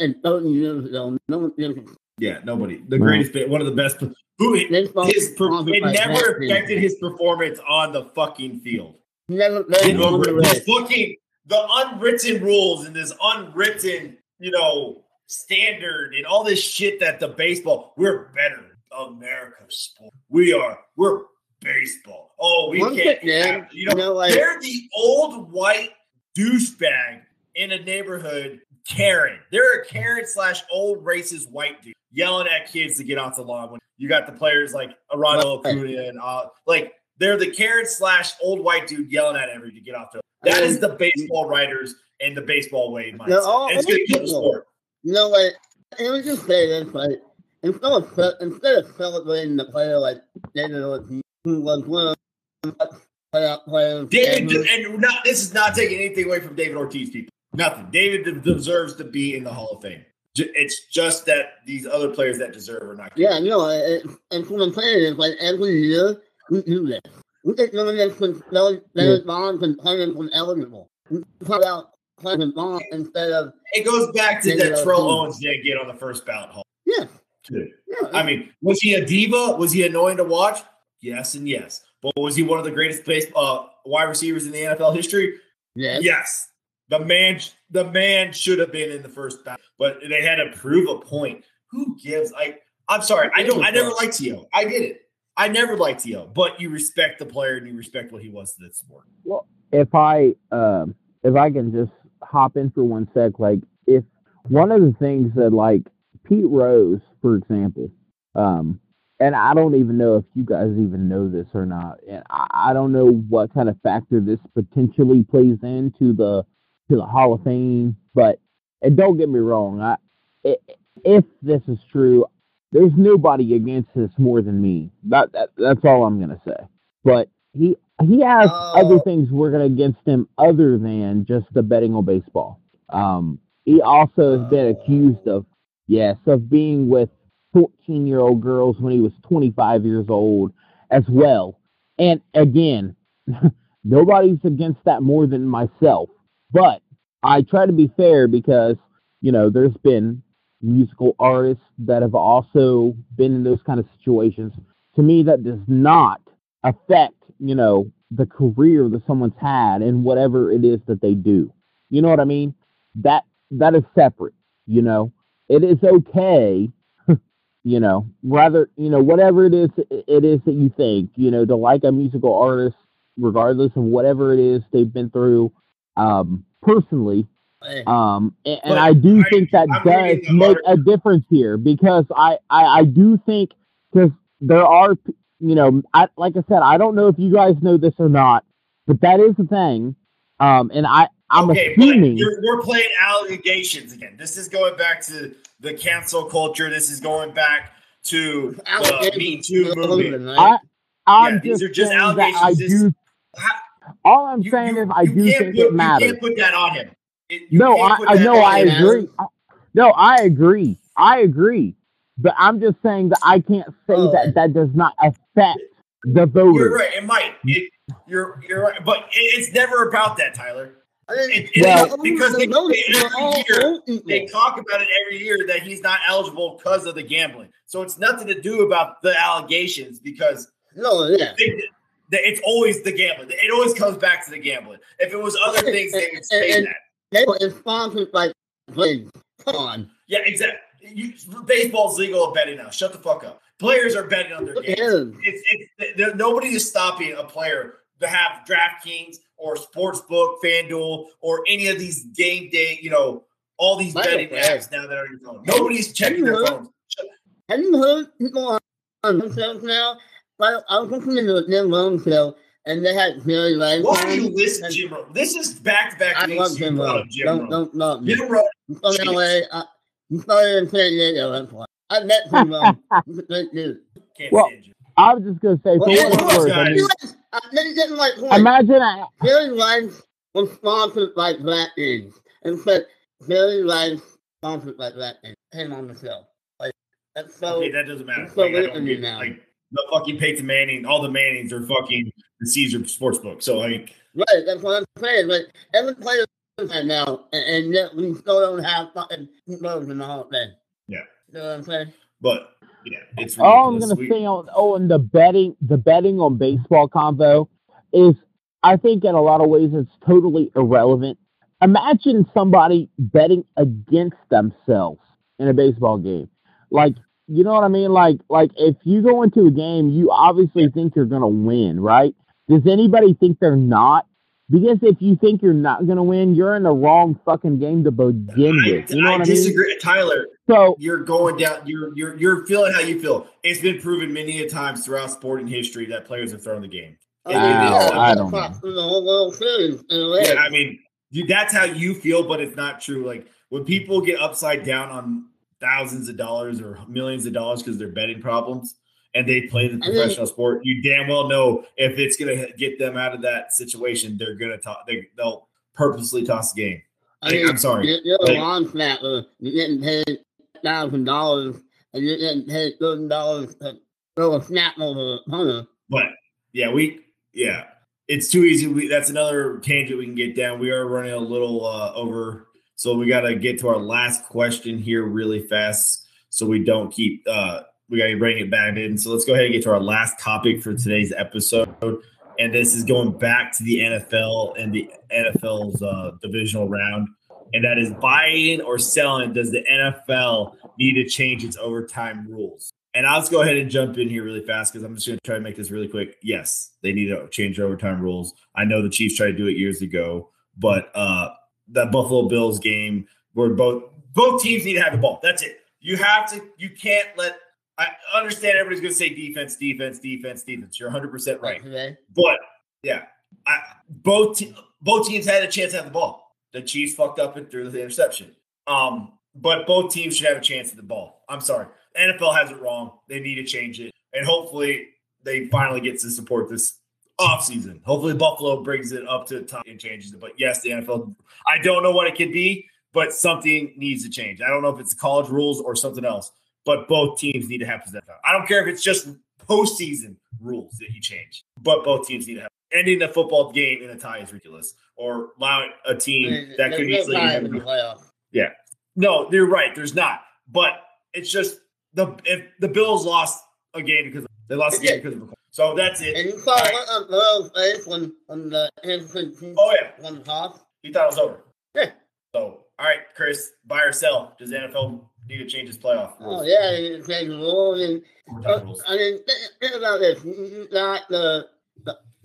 and years ago. No one did Yeah, nobody. The Wow. greatest, one of the best. Who baseball. his per, it never Pepsi. affected his performance on the fucking field. He never The, played on the this race. fucking the unwritten rules and this unwritten, you know, standard and all this shit that the baseball we're better. America's sport. We are. We're baseball. Oh, we One can't. thing, man, you know, you know, like they're the old white douchebag in a neighborhood Karen. They're a Karen slash old racist white dude yelling at kids to get off the lawn. When you got the players like Arano. Acuna and uh, like they're the Karen slash old white dude yelling at every to get off the. That is the baseball writers and the baseball way mindset. All it's going to kill the people. sport. you know what? It was just say this, like instead of instead of celebrating the player like David Ortiz, who was one of the playoff players. David, and not this is not taking anything away from David Ortiz, people. Nothing. David deserves to be in the Hall of Fame. It's just that these other players that deserve are not. Yeah, no, it, and what I'm saying is like every year we do this. We get this from those those bonds and playing from eligible. We talk about playing bonds instead of It goes back to that Terrell. Owens didn't get on the first ballot. Hall. yeah. Could. I mean, was he a diva? Was he annoying to watch? Yes and yes. But was he one of the greatest base, uh, wide receivers in the NFL history? Yes. Yes. The man, the man should have been in the first battle, but they had to prove a point. Who gives? Like, I'm sorry, I don't. I never liked T.O. I did it. I never liked T.O. But you respect the player and you respect what he was to the sport. Well, if I um, if I can just hop in for one sec, like if one of the things that like Pete Rose, for example, um, and I don't even know if you guys even know this or not, and I, I don't know what kind of factor this potentially plays into the to the Hall of Fame, but and don't get me wrong, I if this is true, there's nobody against this more than me. That, that that's all I'm gonna say. But he he has uh, other things working against him other than just the betting on baseball. Um, he also has been accused of yes of being with 14 year old girls when he was 25 years old as well. And again, nobody's against that more than myself. But I try to be fair because you know there's been musical artists that have also been in those kind of situations. To me, that does not affect, you know, the career that someone's had and whatever it is that they do. You know what I mean? That that is separate, you know. It is okay, you know, rather, you know, whatever it is it is that you think, you know, to like a musical artist regardless of whatever it is they've been through um personally um, and, and I do I, think that I'm does make a difference here because I, I, I do think because there are, you know, I, like I said, I don't know if you guys know this or not, but that is the thing. Um, and I, I'm okay, assuming we're playing allegations again. This is going back to the cancel culture. This is going back to the Me Too movement. I, I'm yeah, these are just allegations. I do, all I'm you, saying you, is I do think put, it matters. You can't put that on him. It, no, I, I no, I agree. I, no, I agree. I agree. But I'm just saying that I can't say oh. that that does not affect the voter. You're right. It might. It, you're you're right. But it, it's never about that, Tyler. It, well, because they, they, year, they talk about it every year that he's not eligible because of the gambling. So it's nothing to do about the allegations because no, yeah. They, it's always the gambling. It always comes back to the gambling. If it was other things, they would say and, that. They were sponsored by Come on. Yeah, exactly. You, baseball's legal betting now. Shut the fuck up. Players are betting on their games. It's, it's, nobody is stopping a player to have DraftKings or Sportsbook, FanDuel, or any of these game day, you know, all these betting apps now that are on your phone. Nobody's checking their phones. Have you heard people on themselves now? I was listening to their loan show and they had Jerry Rice. Why do you listen to Jim Rome? This is back to back. I love Jim Rome. Don't, don't love me. Jim Rome. He's from LA. Uh, he started in San Diego. That's why. I met Jim Rome. He's a great dude. Can't well, I was just gonna say, well, for what it's worth, I mean, uh, like, imagine I, Jerry Rice was sponsored by Black Eggs, and said Jerry Rice sponsored by Black Eggs. Him on the show. Like that's so. Okay, that doesn't matter. So like, I don't get, now. Like, the fucking Peyton Manning, all the Mannings are fucking the Caesar Sportsbook. So like, right, that's what I'm saying. Like every player that now, and, and yet we still don't have fucking votes in the whole thing. Yeah, you know what I'm saying. But yeah, it's ridiculous. all I'm gonna we, say on oh, and the betting, the betting on baseball combo is, I think in a lot of ways it's totally irrelevant. Imagine somebody betting against themselves in a baseball game. Like you know what I mean? Like, like if you go into a game, you obviously think you're gonna win, right? Does anybody think they're not? Because if you think you're not gonna win, you're in the wrong fucking game to begin I, with. You know I, I disagree, mean? Tyler. So you're going down. You're you're you're feeling how you feel. It's been proven many a times throughout sporting history that players have thrown the game. Uh, I don't know. Yeah, I mean, that's how you feel, but it's not true. Like when people get upside down on thousands of dollars or millions of dollars because they're betting problems and they play the professional sport, you damn well know if it's going to get them out of that situation, they're going to talk. They, will purposely toss the game. I mean, I'm sorry. You're, you're like, a lawn snapper. You're getting paid thousand dollars, and you didn't paid thousand dollars to throw a snap over a hunter. But yeah, we yeah, it's too easy. We, that's another tangent we can get down. We are running a little uh, over so we got to get to our last question here really fast. so we don't keep uh, we got to bring it back in. So let's go ahead and get to our last topic for today's episode. And this is going back to the NFL and the NFL's uh, divisional round. And that is buying or selling. Does the NFL need to change its overtime rules? And I'll just go ahead and jump in here really fast because I'm just going to try to make this really quick. Yes, they need to change overtime rules. I know the Chiefs tried to do it years ago, but uh, that Buffalo Bills game where both both teams need to have the ball. That's it. You have to. You can't let I understand everybody's going to say defense, defense, defense, defense. You're 100 percent right. But yeah, I, both both teams had a chance to have the ball. The Chiefs fucked up and threw the interception. Um, but both teams should have a chance at the ball. I'm sorry, NFL has it wrong. They need to change it, and hopefully they finally get to support this offseason. Hopefully Buffalo brings it up to the top and changes it. But yes, the NFL. I don't know what it could be, but something needs to change. I don't know if it's college rules or something else but both teams need to have possession. I don't care if it's just postseason rules that you change, but both teams need to have. Ending the football game in a tie is ridiculous, or allowing a team that could easily. Yeah, no, you're right. There's not, but it's just the if the Bills lost a game because they lost a game because of the so that's it. And you saw right. one face when, when the oh yeah one half. He thought it was over. Yeah. So all right, Chris, buy or sell? Does the NFL need to change his playoff rules. Oh yeah, he need to change the rules. And, uh, I mean, think, about this. Not the, the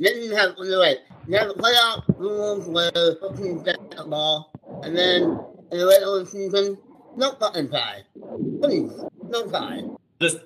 didn't have wait. You have the playoff rules where teams get the ball, and then in the regular season, no fucking tie. Please, no tie. Just,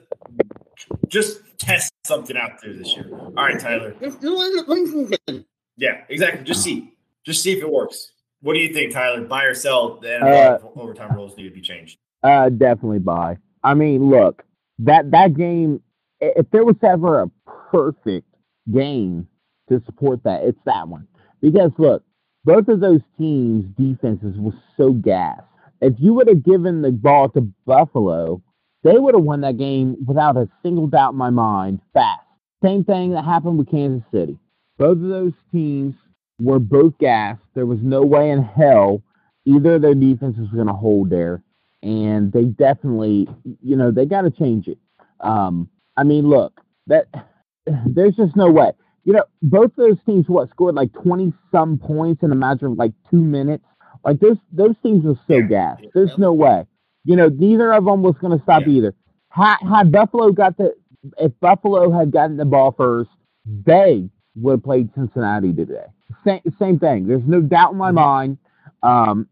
just test something out there this year. All right, Tyler. Just do it in the preseason. Yeah, exactly. Just see, just see if it works. What do you think, Tyler? Buy or sell? The NFL uh, overtime rules need to be changed. Uh, definitely buy. I mean, look, that that game. If there was ever a perfect game to support that, it's that one. Because look, both of those teams' defenses were so gas. If you would have given the ball to Buffalo, they would have won that game without a single doubt in my mind. Fast. Same thing that happened with Kansas City. Both of those teams were both gas. There was no way in hell either of their defenses were going to hold there and they definitely, you know, they got to change it. Um, I mean, look, that there's just no way. You know, both those teams what scored like twenty some points in a matter of like two minutes. Like those those teams were so gas. There's no way. You know, neither of them was going to stop yeah. either. Had, had Buffalo got the if Buffalo had gotten the ball first, they would have played Cincinnati today. Same, same thing. There's no doubt in my mm-hmm. mind. Um,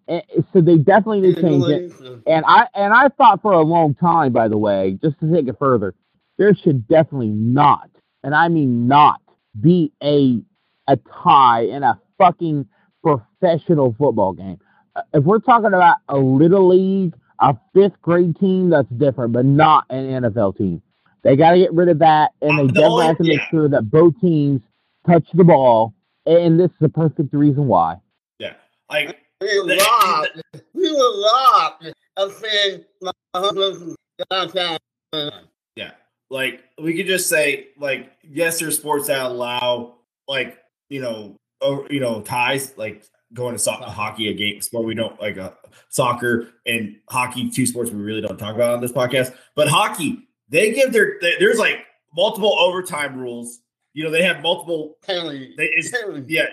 so they definitely need to change it. And I and I thought for a long time, by the way, just to take it further, there should definitely not, and I mean not, be a a tie in a fucking professional football game. Uh, if we're talking about a little league, a fifth grade team, that's different, but not an NFL team. They got to get rid of that, and they definitely have to make sure that both teams touch the ball. And this is the perfect reason why. Yeah, like we were robbed. We were robbed of seeing my husband's downtown. Like we could just say, like, yes, there's sports that allow, like, you know, or, you know, ties, like going to soccer, hockey, a game sport we don't like, uh, soccer and hockey, two sports we really don't talk about on this podcast. But hockey, they give their there's like multiple overtime rules. You know, they have multiple penalties. They, yeah,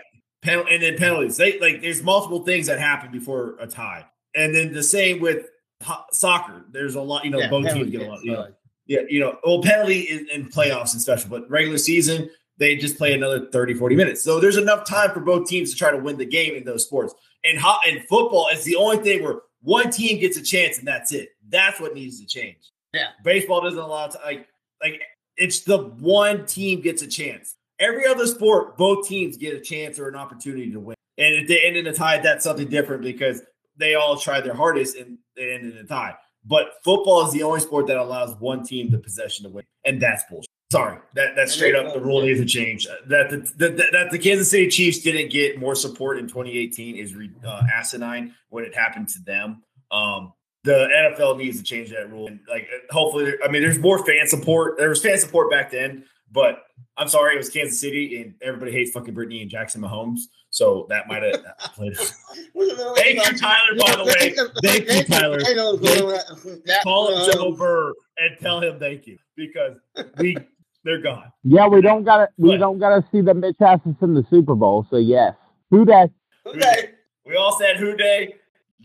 and then penalties. They like there's multiple things that happen before a tie, and then the same with ho- soccer. There's a lot, you know, yeah, both teams get a lot. You know, yeah, you know, well, penalty in, in playoffs and special, but regular season they just play another 30, 40 minutes. So there's enough time for both teams to try to win the game in those sports. And hot and football is the only thing where one team gets a chance and that's it. That's what needs to change. Yeah, baseball doesn't allow to like like it's the one team gets a chance. Every other sport, both teams get a chance or an opportunity to win. And if they end in a tie, that's something different because they all try their hardest and they end in a tie. But football is the only sport that allows one team the possession to win, and that's bullshit. Sorry, that that's straight up the rule needs to change. That the, the, that the Kansas City Chiefs didn't get more support in 2018 is uh, asinine when it happened to them. Um, the NFL needs to change that rule. And like, hopefully, I mean, there's more fan support. There was fan support back then, But I'm sorry, it was Kansas City, and everybody hates fucking Brittany and Jackson Mahomes. So that might have played. Thank you, Tyler. By the way, thank you, Tyler. Call Joe Burr and tell him thank you because we they're gone. Yeah, we don't gotta we but, don't gotta see the Mitch Hassens in the Super Bowl. So yes, who day? Who day? We all said who day.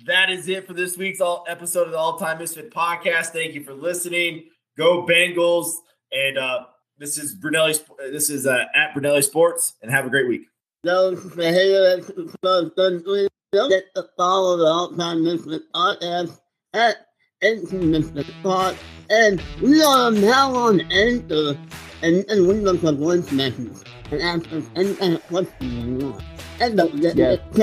That is it for this week's all episode of the All Time Misfit Podcast. Thank you for listening. Go Bengals! And uh, this is Brunelli. This is uh, at Brunelli Sports, and have a great week. Don't forget to follow the All Time Misfit Podcast at Misfit Pod, and we are now on Anchor, and and we look up voice messages and ask us any kind of question you want. And don't forget yes. to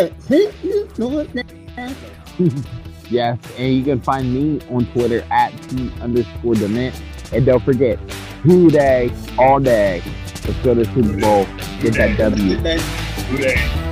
Yes, and you can find me on Twitter at T underscore dement. And don't forget, who dey, all day. Let's go to Super Bowl. Get that W today.